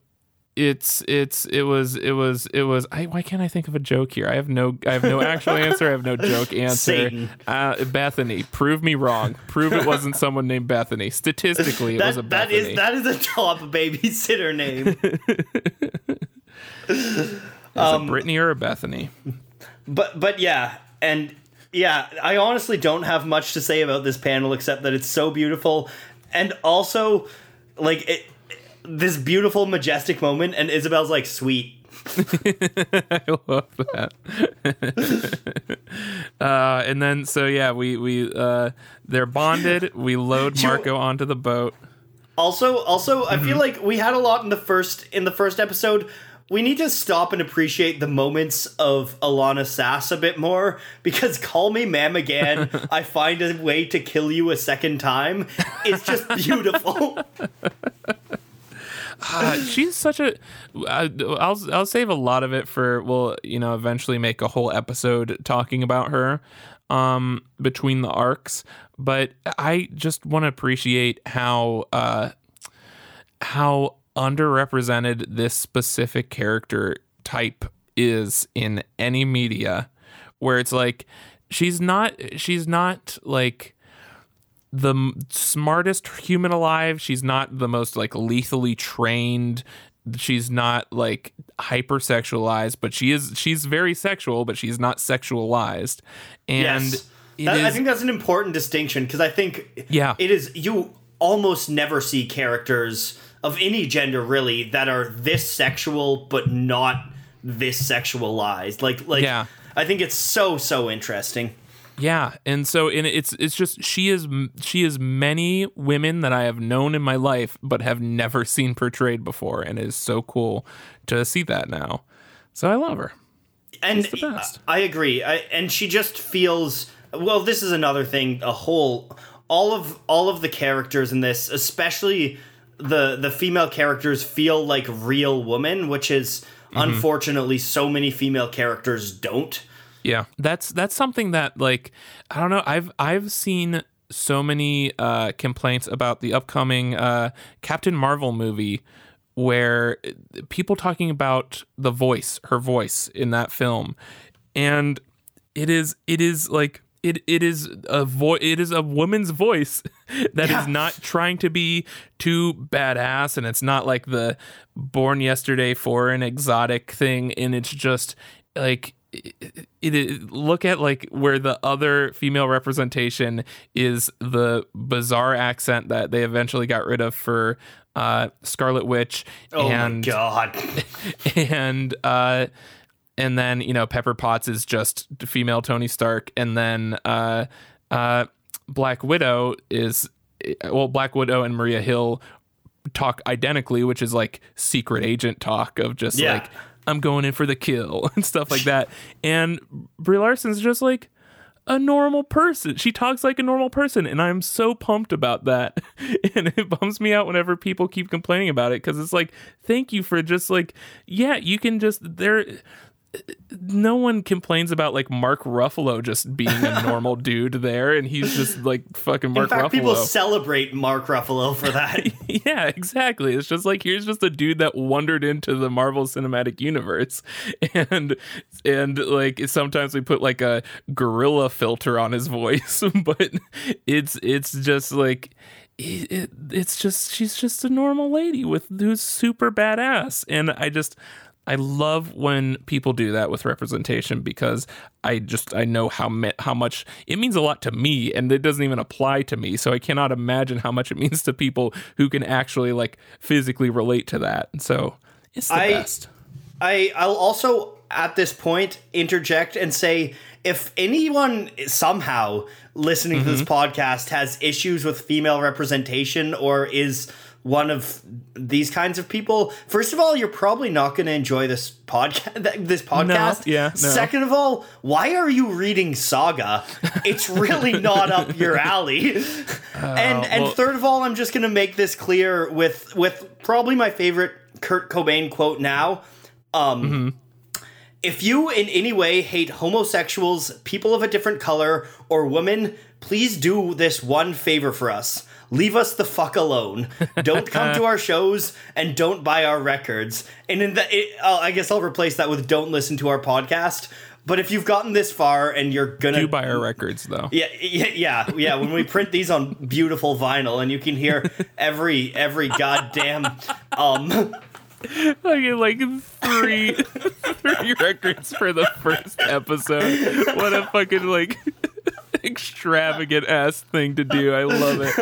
it's it's it was it was it was I why can't I think of a joke here? I have no I have no actual answer. I have no joke answer. Uh, Bethany, prove me wrong. Prove it wasn't someone named Bethany. Statistically, it was a That, that Bethany. is that is a top babysitter name. Is um, it Brittany or a Bethany? But but yeah, and yeah, I honestly don't have much to say about this panel except that it's so beautiful, and also like it, this beautiful majestic moment, and Izabel's like sweet. I love that. uh, and then so yeah, we we uh, they're bonded. We load Marko onto the boat. Also, also, I Mm-hmm. feel like we had a lot in the first in the first episode. We need to stop and appreciate the moments of Alana Sass a bit more because "Call Me Ma'am Again," I find a way to kill you a second time. It's just beautiful. Uh, she's such a. I- I'll I'll save a lot of it for. We'll you know eventually make a whole episode talking about her, um, between the arcs. But I just want to appreciate how uh, how underrepresented this specific character type is in any media, where it's like she's not she's not like the m- smartest human alive. She's not the most like lethally trained. She's not like hypersexualized, but she is she's very sexual, but she's not sexualized. And yes, That- I think that's an important distinction because I think Yeah. it is. You almost never see characters of any gender really that are this sexual but not this sexualized. Like like Yeah. I think it's so so interesting. Yeah, and so and it's it's just she is she is many women that I have known in my life but have never seen portrayed before, and it is so cool to see that now. So I love her. and. I agree. I, and she just feels well. This is another thing. A whole all of all of the characters in this, especially the the female characters, feel like real women, which is Mm-hmm. unfortunately so many female characters don't. Yeah, that's that's something that like I don't know. I've I've seen so many uh, complaints about the upcoming uh, Captain Marvel movie where people talking about the voice, her voice in that film, and it is it is like it it is a vo- it is a woman's voice that is Yeah. not trying to be too badass and it's not like the born yesterday foreign exotic thing and it's just like it, it, look at like where the other female representation is the bizarre accent that they eventually got rid of for uh, Scarlet Witch Oh and my god! and uh and then you know Pepper Potts is just female Tony Stark and then uh uh Black Widow is well Black Widow and Maria Hill talk identically which is like secret agent talk of just Yeah. like I'm going in for the kill and stuff like that. And Brie Larson's just like a normal person. She talks like a normal person, and I'm so pumped about that. And it bums me out whenever people keep complaining about it because it's like, thank you for just like, yeah, you can just there. No one complains about like Mark Ruffalo just being a normal dude there, and he's just like fucking Mark In fact, Ruffalo. people celebrate Mark Ruffalo for that. yeah, exactly. It's just like here's just a dude that wandered into the Marvel Cinematic Universe, and and like sometimes we put like a gorilla filter on his voice, but it's it's just like. It, it, it's just she's just a normal lady with who's super badass and i just I love when people do that with representation because I just I know how me, how much it means a lot to me and it doesn't even apply to me so I cannot imagine how much it means to people who can actually like physically relate to that. So it's the I- best. I I'll also at this point interject and say if anyone somehow listening to this mm-hmm. podcast has issues with female representation or is one of these kinds of people, first of all, you're probably not going to enjoy this podcast. This podcast. yeah, no. Second of all, why are you reading Saga? It's really not up your alley. and and well- third of all, I'm just going to make this clear with with probably my favorite Kurt Cobain quote now. Um, If you in any way hate homosexuals, people of a different color, or women, please do this one favor for us. Leave us the fuck alone. Don't come to our shows and don't buy our records. And in the, it, I guess I'll replace that with don't listen to our podcast. But if you've gotten this far and you're gonna Do buy our records though. yeah, yeah, yeah, yeah. When we print these on beautiful vinyl, and you can hear every every goddamn um I get like three three records for the first episode. What a fucking like extravagant ass thing to do. I love it.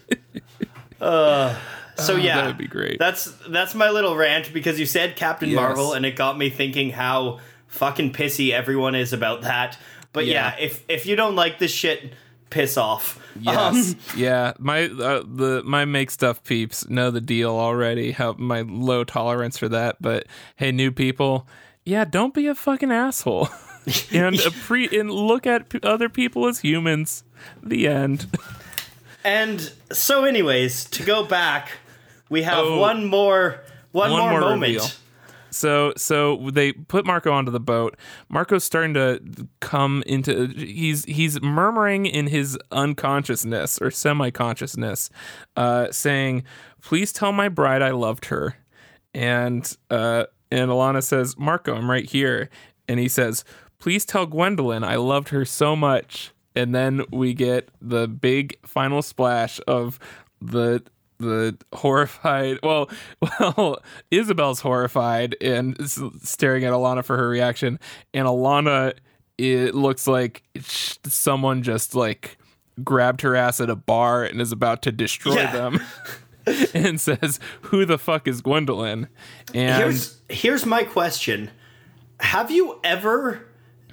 So yeah, that would be great. That's that's my little rant because you said Captain Yes. Marvel, and it got me thinking how fucking pissy everyone is about that. But yeah, Yeah. if if you don't like this shit, piss off. Yes. Um, yeah. My uh, the my make stuff peeps know the deal already. How my low tolerance for that. But hey, new people, yeah, don't be a fucking asshole. and appre- and look at p- other people as humans. The end. and so, anyways, to go back, we have Oh. one more one, One more, more moment. reveal. So so they put Marko onto the boat. Marko's starting to come into he's he's murmuring in his unconsciousness or semi-consciousness, uh, saying, "Please tell my bride I loved her." And uh, and Alana says, "Marko, I'm right here." And he says, "Please tell Gwendolyn I loved her so much." And then we get the big final splash of the the horrified well well izabel's horrified and staring at alana for her reaction and alana it looks like someone just like grabbed her ass at a bar and is about to destroy Yeah. them and says who the fuck is gwendolyn and Here's here's my question: Have you ever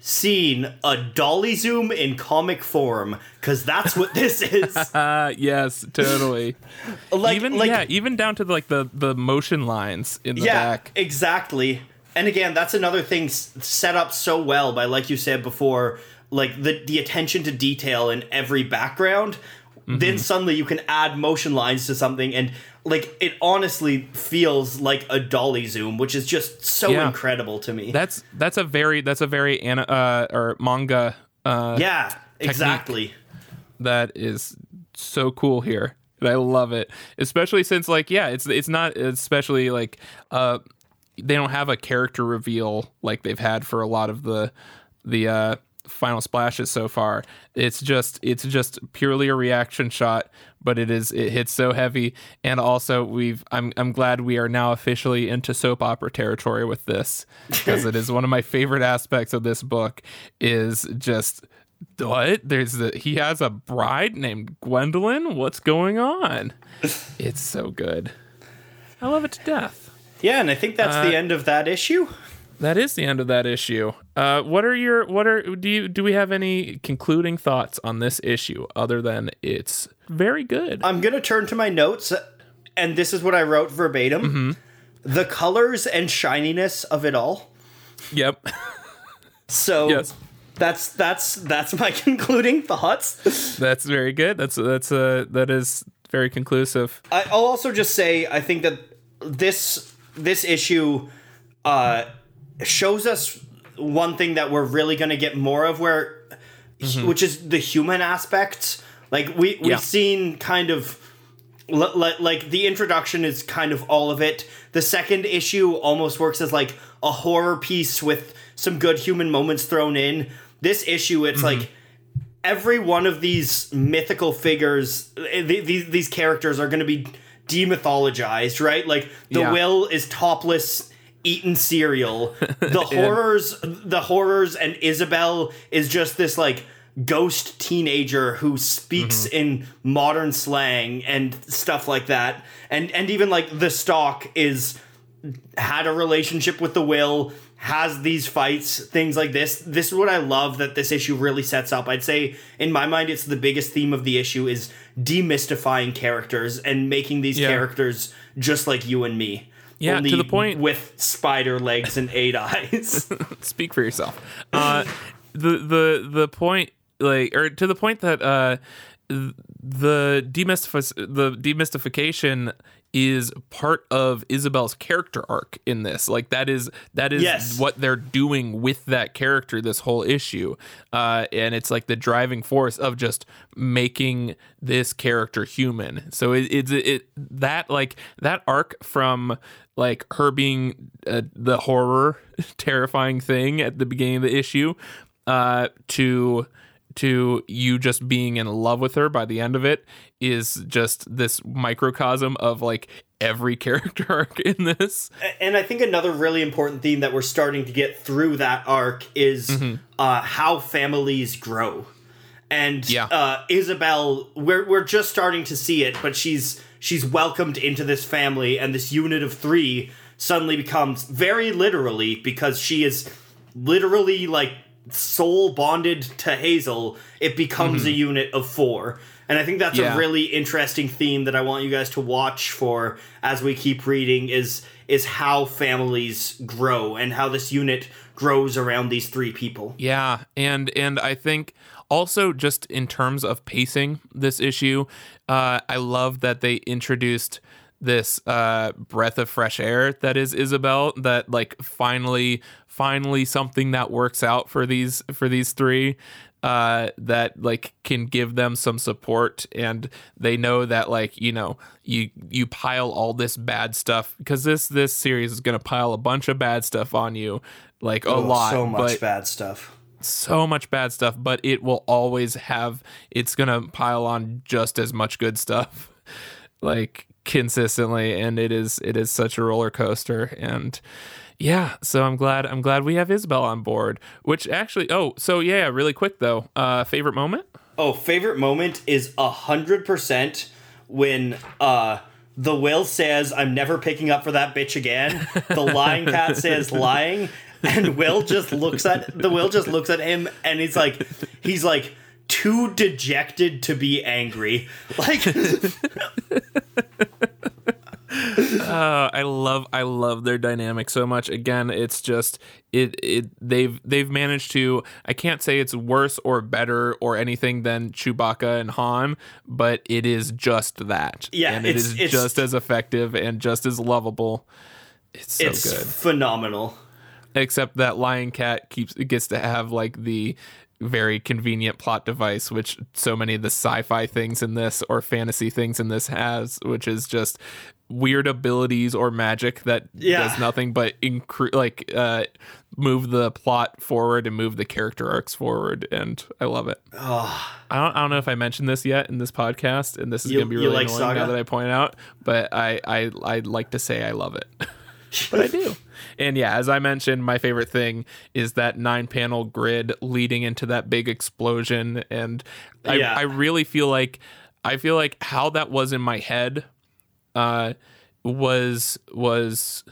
seen a dolly zoom in comic form? Because that's what this is. uh yes totally like, even like, yeah even down to like the the motion lines in the yeah, back exactly. And again, that's another thing s- set up so well by, like you said before, like the the attention to detail in every background. Mm-hmm. Then suddenly you can add motion lines to something, and like it honestly feels like a dolly zoom, which is just so Yeah. incredible to me. that's that's a very that's a very ana- uh or manga uh yeah, exactly. that is so cool here. And I love it, especially since like yeah, it's it's not especially like uh they don't have a character reveal like they've had for a lot of the the uh final splashes so far. It's just it's just purely a reaction shot, but it is it hits so heavy and also we've I'm I'm glad we are now officially into soap opera territory with this because it is one of my favorite aspects of this book is just what? There's the he has a bride named Gwendolyn. What's going on? It's so good. I love it to death. Yeah, and I think that's Uh, the end of that issue. That is the end of that issue. Uh, what are your what are do you do we have any concluding thoughts on this issue other than it's very good? I'm gonna turn to my notes, and this is what I wrote verbatim. Mm-hmm. the colors and shininess of it all. Yep. So Yes. that's that's that's my concluding thoughts. That's very good. That's that's uh that is very conclusive. I'll also just say I think that this this issue uh, shows us one thing that we're really going to get more of, where which is the human aspect. Like we we've Yeah. seen kind of li- li- like the introduction is kind of all of it. The second issue almost works as like a horror piece with some good human moments thrown in. This issue, it's like every one of these mythical figures, eh, th- these these characters are going to be demythologized, right? Like the Yeah. will is topless, eating cereal. The horrors, the horrors, and Izabel is just this like ghost teenager who speaks mm-hmm. in modern slang and stuff like that. And and even like the stalk is had a relationship with the will has these fights things like this this is what i love that this issue really sets up i'd say in my mind it's the biggest theme of the issue is demystifying characters and making these Yeah. characters just like you and me Yeah, to the point- with spider legs and eight eyes Speak for yourself. Uh, the the the point like or to the point that uh the demystif- the demystification is part of Izabel's character arc in this. Like that is that is Yes. what they're doing with that character this whole issue. Uh, and it's like the driving force of just making this character human. So it, it's it that like that arc from like her being uh, the horror terrifying thing at the beginning of the issue uh to to you just being in love with her by the end of it is just this microcosm of like every character arc in this. and I think another really important theme that we're starting to get through that arc is Mm-hmm. uh, how families grow. And Yeah. uh, Izabel, we're we're just starting to see it, but she's she's welcomed into this family, and this unit of three suddenly becomes very literally because she is literally like soul bonded to Hazel. It becomes a unit of four. And I think that's Mm-hmm. Yeah. a really interesting theme that I want you guys to watch for as we keep reading is is how families grow and how this unit grows around these three people. Yeah, and and I think also just in terms of pacing this issue, uh, I love that they introduced this uh, breath of fresh air that is Izabel. That like finally, finally something that works out for these for these three. Uh, that like can give them some support and they know that like you know you you pile all this bad stuff because this this series is gonna pile a bunch of bad stuff on you like a lot Oh, so much but bad stuff. So much bad stuff, but it will always have it's gonna pile on just as much good stuff, like consistently, and it is it is such a roller coaster, and yeah, so I'm glad I'm glad we have Izabel on board. Which actually, oh, so yeah, really quick though, uh, favorite moment. Oh, favorite moment is a hundred percent when uh the will says, I'm never picking up for that bitch again. The lying cat says lying, and Will just looks at the Will just looks at him and he's like he's like too dejected to be angry. Like Uh, I love I love their dynamic so much. Again, it's just it it they've they've managed to I can't say it's worse or better or anything than Chewbacca and Han, but it is just that. Yeah, and it it's- is it's- just as effective and just as lovable. It's so it's good. phenomenal. Except that Lying Cat keeps gets to have like the very convenient plot device which so many of the sci-fi things in this or fantasy things in this has which is just weird abilities or magic that Yeah. does nothing but incre- like uh move the plot forward and move the character arcs forward and I love it. Oh, I don't, I don't know if I mentioned this yet in this podcast and this is You- going to be really like annoying Saga? now that I point out but I I I'd like to say I love it. but I do. And yeah, as I mentioned, my favorite thing is that nine panel grid leading into that big explosion. And I, Yeah. I really feel like I feel like how that was in my head uh, was was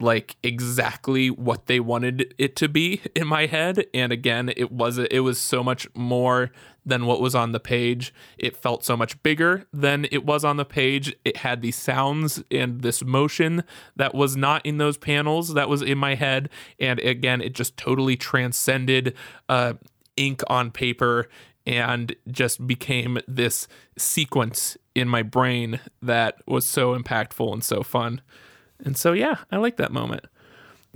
like exactly what they wanted it to be in my head. And again it was it was so much more than what was on the page. It felt so much bigger than it was on the page. It had these sounds and this motion that was not in those panels that was in my head. And again it just totally transcended uh, ink on paper and just became this sequence in my brain that was so impactful and so fun and so, yeah, I like that moment.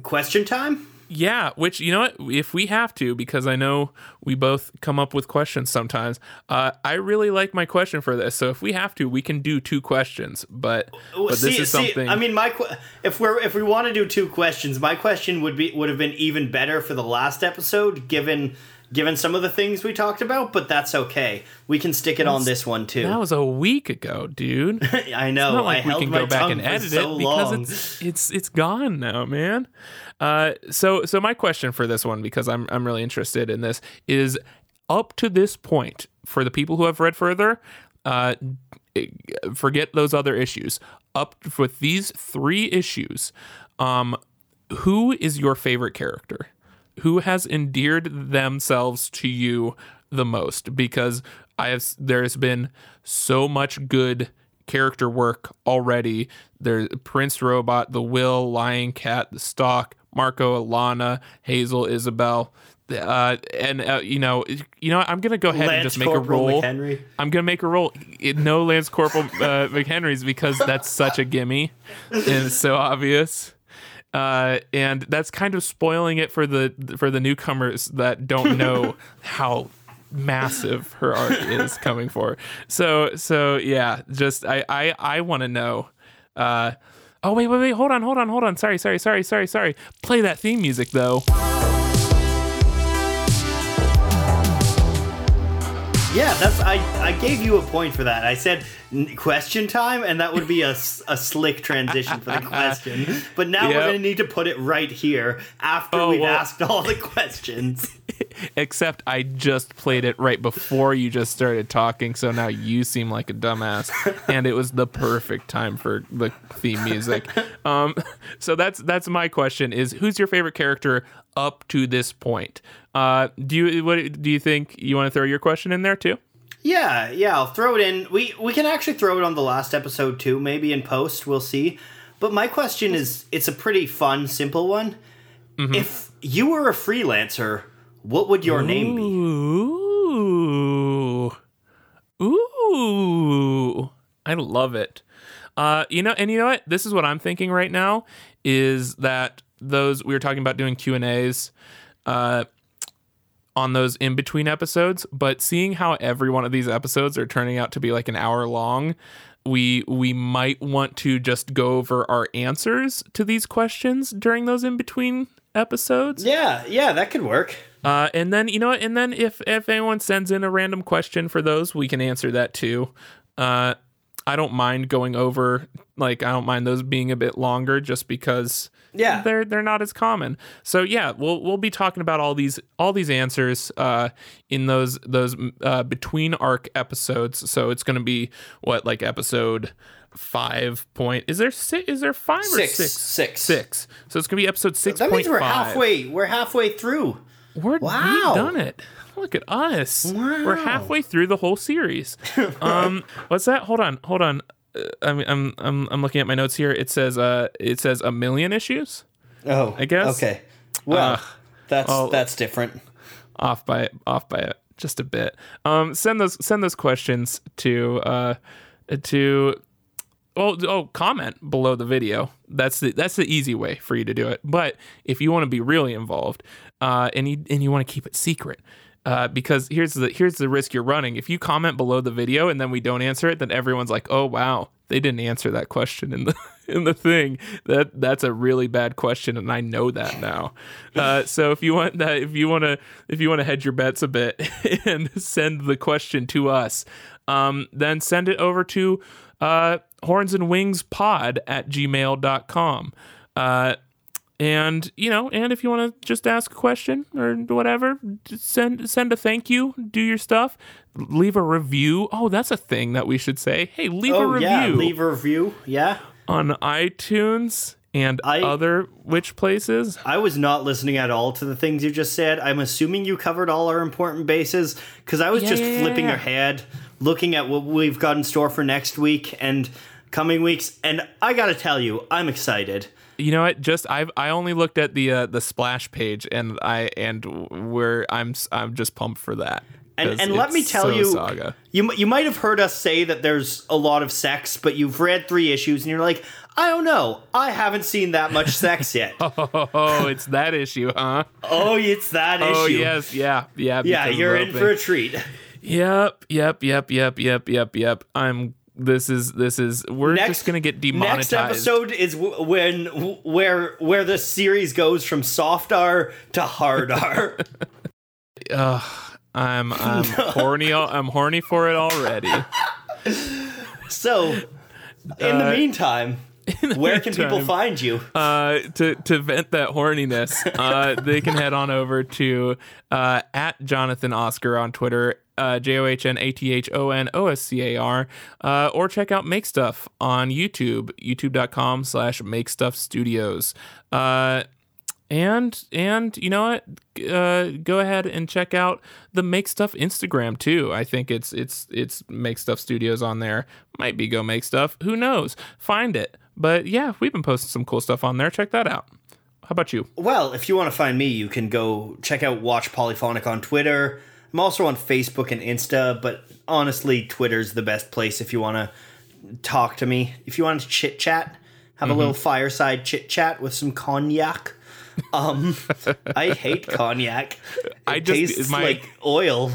Question time? Yeah, which, you know what? If we have to, because I know we both come up with questions sometimes, uh, I really like my question for this. So if we have to, we can do two questions. But, but see, this is see, something. I mean, my que- if we're if we want to do two questions, my question would be would have been even better for the last episode, given given some of the things we talked about, but that's okay. We can stick it on this one too. that was a week ago, dude. I know. Like I we held can my go back and edit so it because it's it's it's gone now, man. Uh, so so my question for this one, because I'm I'm really interested in this, is up to this point for the people who have read further. Uh, forget those other issues. Up with these three issues, um, who is your favorite character? Who has endeared themselves to you the most? Because I have there's been so much good character work already. There's Prince Robot, the Will, Lying Cat, the Stalk, Marko, Alana, Hazel, Izabel. Uh, and uh, you know, you know, I'm gonna go ahead and just make Corporal a roll. McHenry. I'm gonna make a roll. It, no Lance Corporal uh, McHenry's because that's such a gimme, and it's so obvious. Uh, and that's kind of spoiling it for the for the newcomers that don't know how massive her art is coming for. So so yeah, just I I I want to know. Uh, oh wait wait wait hold on hold on hold on sorry sorry sorry sorry sorry play that theme music though. Yeah, that's I. I gave you a point for that. I said question time, and that would be a, a slick transition for the question. But now we're gonna need to put it right here after Oh, we've well- asked all the questions. Except I just played it right before you just started talking, so now you seem like a dumbass, and it was the perfect time for the theme music. Um, so that's that's my question: is who's your favorite character up to this point? Uh, do you what do you think? You want to throw your question in there too? Yeah, yeah, I'll throw it in. We we can actually throw it on the last episode too, maybe in post. We'll see. But my question is, it's a pretty fun, simple one. Mm-hmm. If you were a freelancer, what would your name be? Ooh, ooh, I love it. Uh, you know, and you know what? This is what I'm thinking right now is that those we were talking about doing Q and A's, uh, on those in between episodes, but seeing how every one of these episodes are turning out to be like an hour long, we we might want to just go over our answers to these questions during those in between episodes. Yeah, yeah, that could work. Uh, and then you know, what? and then if if anyone sends in a random question for those, we can answer that too. Uh, I don't mind going over like I don't mind those being a bit longer just because Yeah. they're they're not as common. So yeah, we'll we'll be talking about all these all these answers uh, in those those uh, between arc episodes. So it's going to be what like episode five point is there six is there five or Six. six Six. six so it's gonna be episode six That means we're five. halfway. We're halfway through. We're Wow. we've done it. Look at us. Wow. We're halfway through the whole series. um, what's that? Hold on, hold on. Uh, I'm I'm I'm I'm looking at my notes here. It says uh it says a million issues. Oh, I guess. Okay. Well, Uh, that's oh. that's different. Off by off by just a bit. Um, send those send those questions to uh to well oh comment below the video. That's the that's the easy way for you to do it. But if you want to be really involved, uh, and you and you want to keep it secret. Uh, because here's the here's the risk you're running. If you comment below the video and then we don't answer it, then everyone's like, "Oh wow, they didn't answer that question in the in the thing." That that's a really bad question, and I know that now. Uh, so if you want that, if you want to, if you want to hedge your bets a bit and send the question to us, um, then send it over to uh, horns and wings pod at gmail.com. Uh, and you know, and if you want to just ask a question or whatever, send send a thank you, do your stuff, leave a review. Oh, that's a thing that we should say. Hey, leave a Oh review yeah, leave a review. Yeah. on iTunes and I- other which places. I was not listening at all to the things you just said. I'm assuming you covered all our important bases because I was Yeah, just yeah, flipping ahead, looking at what we've got in store for next week and coming weeks. And I got to tell you, I'm excited. You know what? Just I've I only looked at the uh, the splash page, and I and where I'm I'm just pumped for that. And, and let me tell so you, saga. you you might have heard us say that there's a lot of sex, but you've read three issues and you're like, I don't know, I haven't seen that much sex yet. Oh, it's that issue, huh? oh, it's that issue. Oh yes, yeah, yeah. Yeah, you're in for a treat. Yep, yep, yep, yep, yep, yep, yep. I'm. This is this is. We're Next- just gonna get demonetized. Next episode is w- when w- where where the series goes from soft R to hard R. Ugh, I'm I'm horny. I'm horny for it already. so, in the Uh, meantime, where can people find you? uh, to to vent that horniness, uh, they can head on over to uh, at Jonathan Oscar on Twitter, uh, J O H N A T H O N O S C A R, uh, or check out Make Stuff on YouTube, youtube.com slash Make Stuff Studios. Uh, and and you know what? Uh, go ahead and check out the Make Stuff Instagram too. I think it's it's it's Make Stuff Studios on there. Might be Go Make Stuff. Who knows? Find it. But yeah, we've been posting some cool stuff on there. Check that out. How about you? Well, if you want to find me, you can go check out Watch Polyphonic on Twitter. I'm also on Facebook and Insta, but honestly, Twitter's the best place if you want to talk to me. If you want to chit chat, have Mm-hmm. a little fireside chit chat with some cognac. Um, I hate cognac. It I just- tastes my- like oil.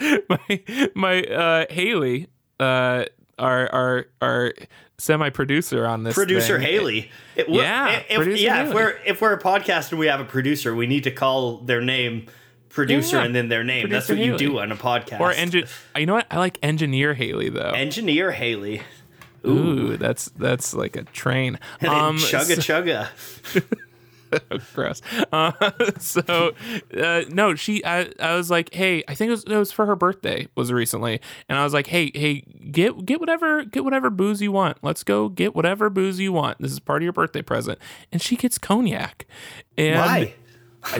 my my uh, Haley, uh, our our our semi producer on this Producer thing, Haley. It, Yeah, if, yeah. If we're if we're a podcast and we have a producer, we need to call their name producer Yeah, and then their name. That's Producer what you do on a podcast. Or engine. You know what? I like engineer Haley though. engineer Haley. Ooh, that's that's like a train. Um, chugga so- chugga. gross. Uh, so uh, no, she. I, I was like, hey, I think it was, it was for her birthday was recently, and I was like, hey, hey, get get whatever get whatever booze you want. Let's go get whatever booze you want. This is part of your birthday present, and she gets cognac. And Why?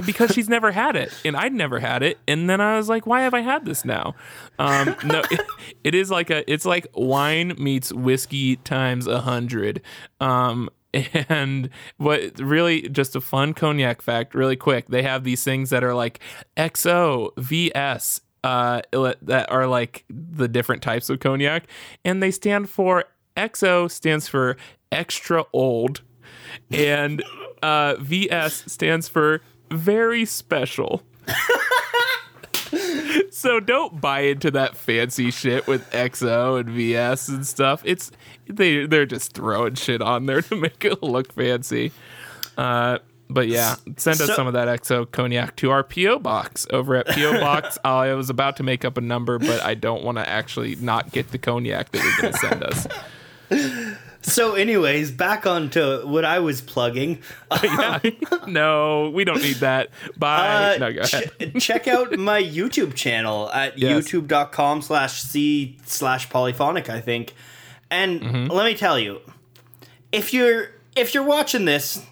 Because she's never had it and I'd never had it and then I was like why have I had this now? Um no it, it is like a it's like wine meets whiskey times a hundred. Um and what really just a fun cognac fact really quick they have these things that are like XO VS uh that are like the different types of cognac and they stand for XO stands for extra old and uh, VS stands for very special. so don't buy into that fancy shit with XO and VS and stuff. It's they they're just throwing shit on there to make it look fancy. Uh, but yeah, send us So- some of that XO cognac to our PO box over at PO box. I was about to make up a number, but I don't want to actually not get the cognac that you're going to send us. So, anyways, back on to what I was plugging. no, we don't need that. Bye. Uh, no, go ahead. ch- check out my YouTube channel at Yes. youtube.com slash c slash polyphonic, I think. And Mm-hmm. let me tell you, if you're if you're watching this,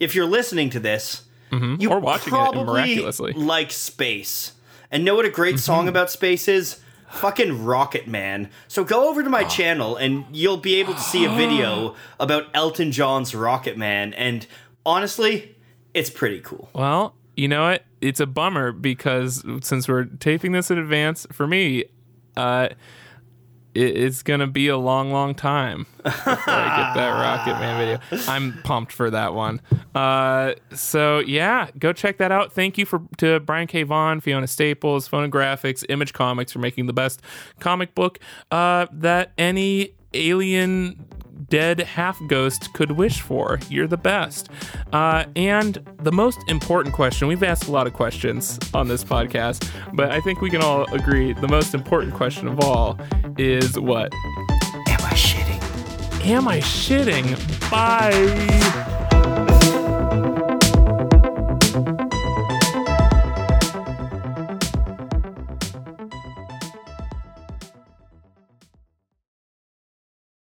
if you're listening to this, you Mm-hmm. Or watching it miraculously. like space. And know what a great Mm-hmm. song about space is? Fucking Rocket Man. So go over to my channel and you'll be able to see a video about Elton John's Rocket Man. And honestly, it's pretty cool. Well, you know what? It's a bummer because since we're taping this in advance, for me, uh, it, it's gonna be a long, long time before I get that Rocket Man video. I'm pumped for that one. Uh, so yeah, go check that out. Thank you for to Brian K. Vaughan, Fiona Staples, Fonografiks, Image Comics for making the best comic book uh, that any alien dead half ghost could wish for. You're the best. Uh, and the most important question we've asked a lot of questions on this podcast, but I think we can all agree the most important question of all is what? Am I shitting? Am I shitting? Bye.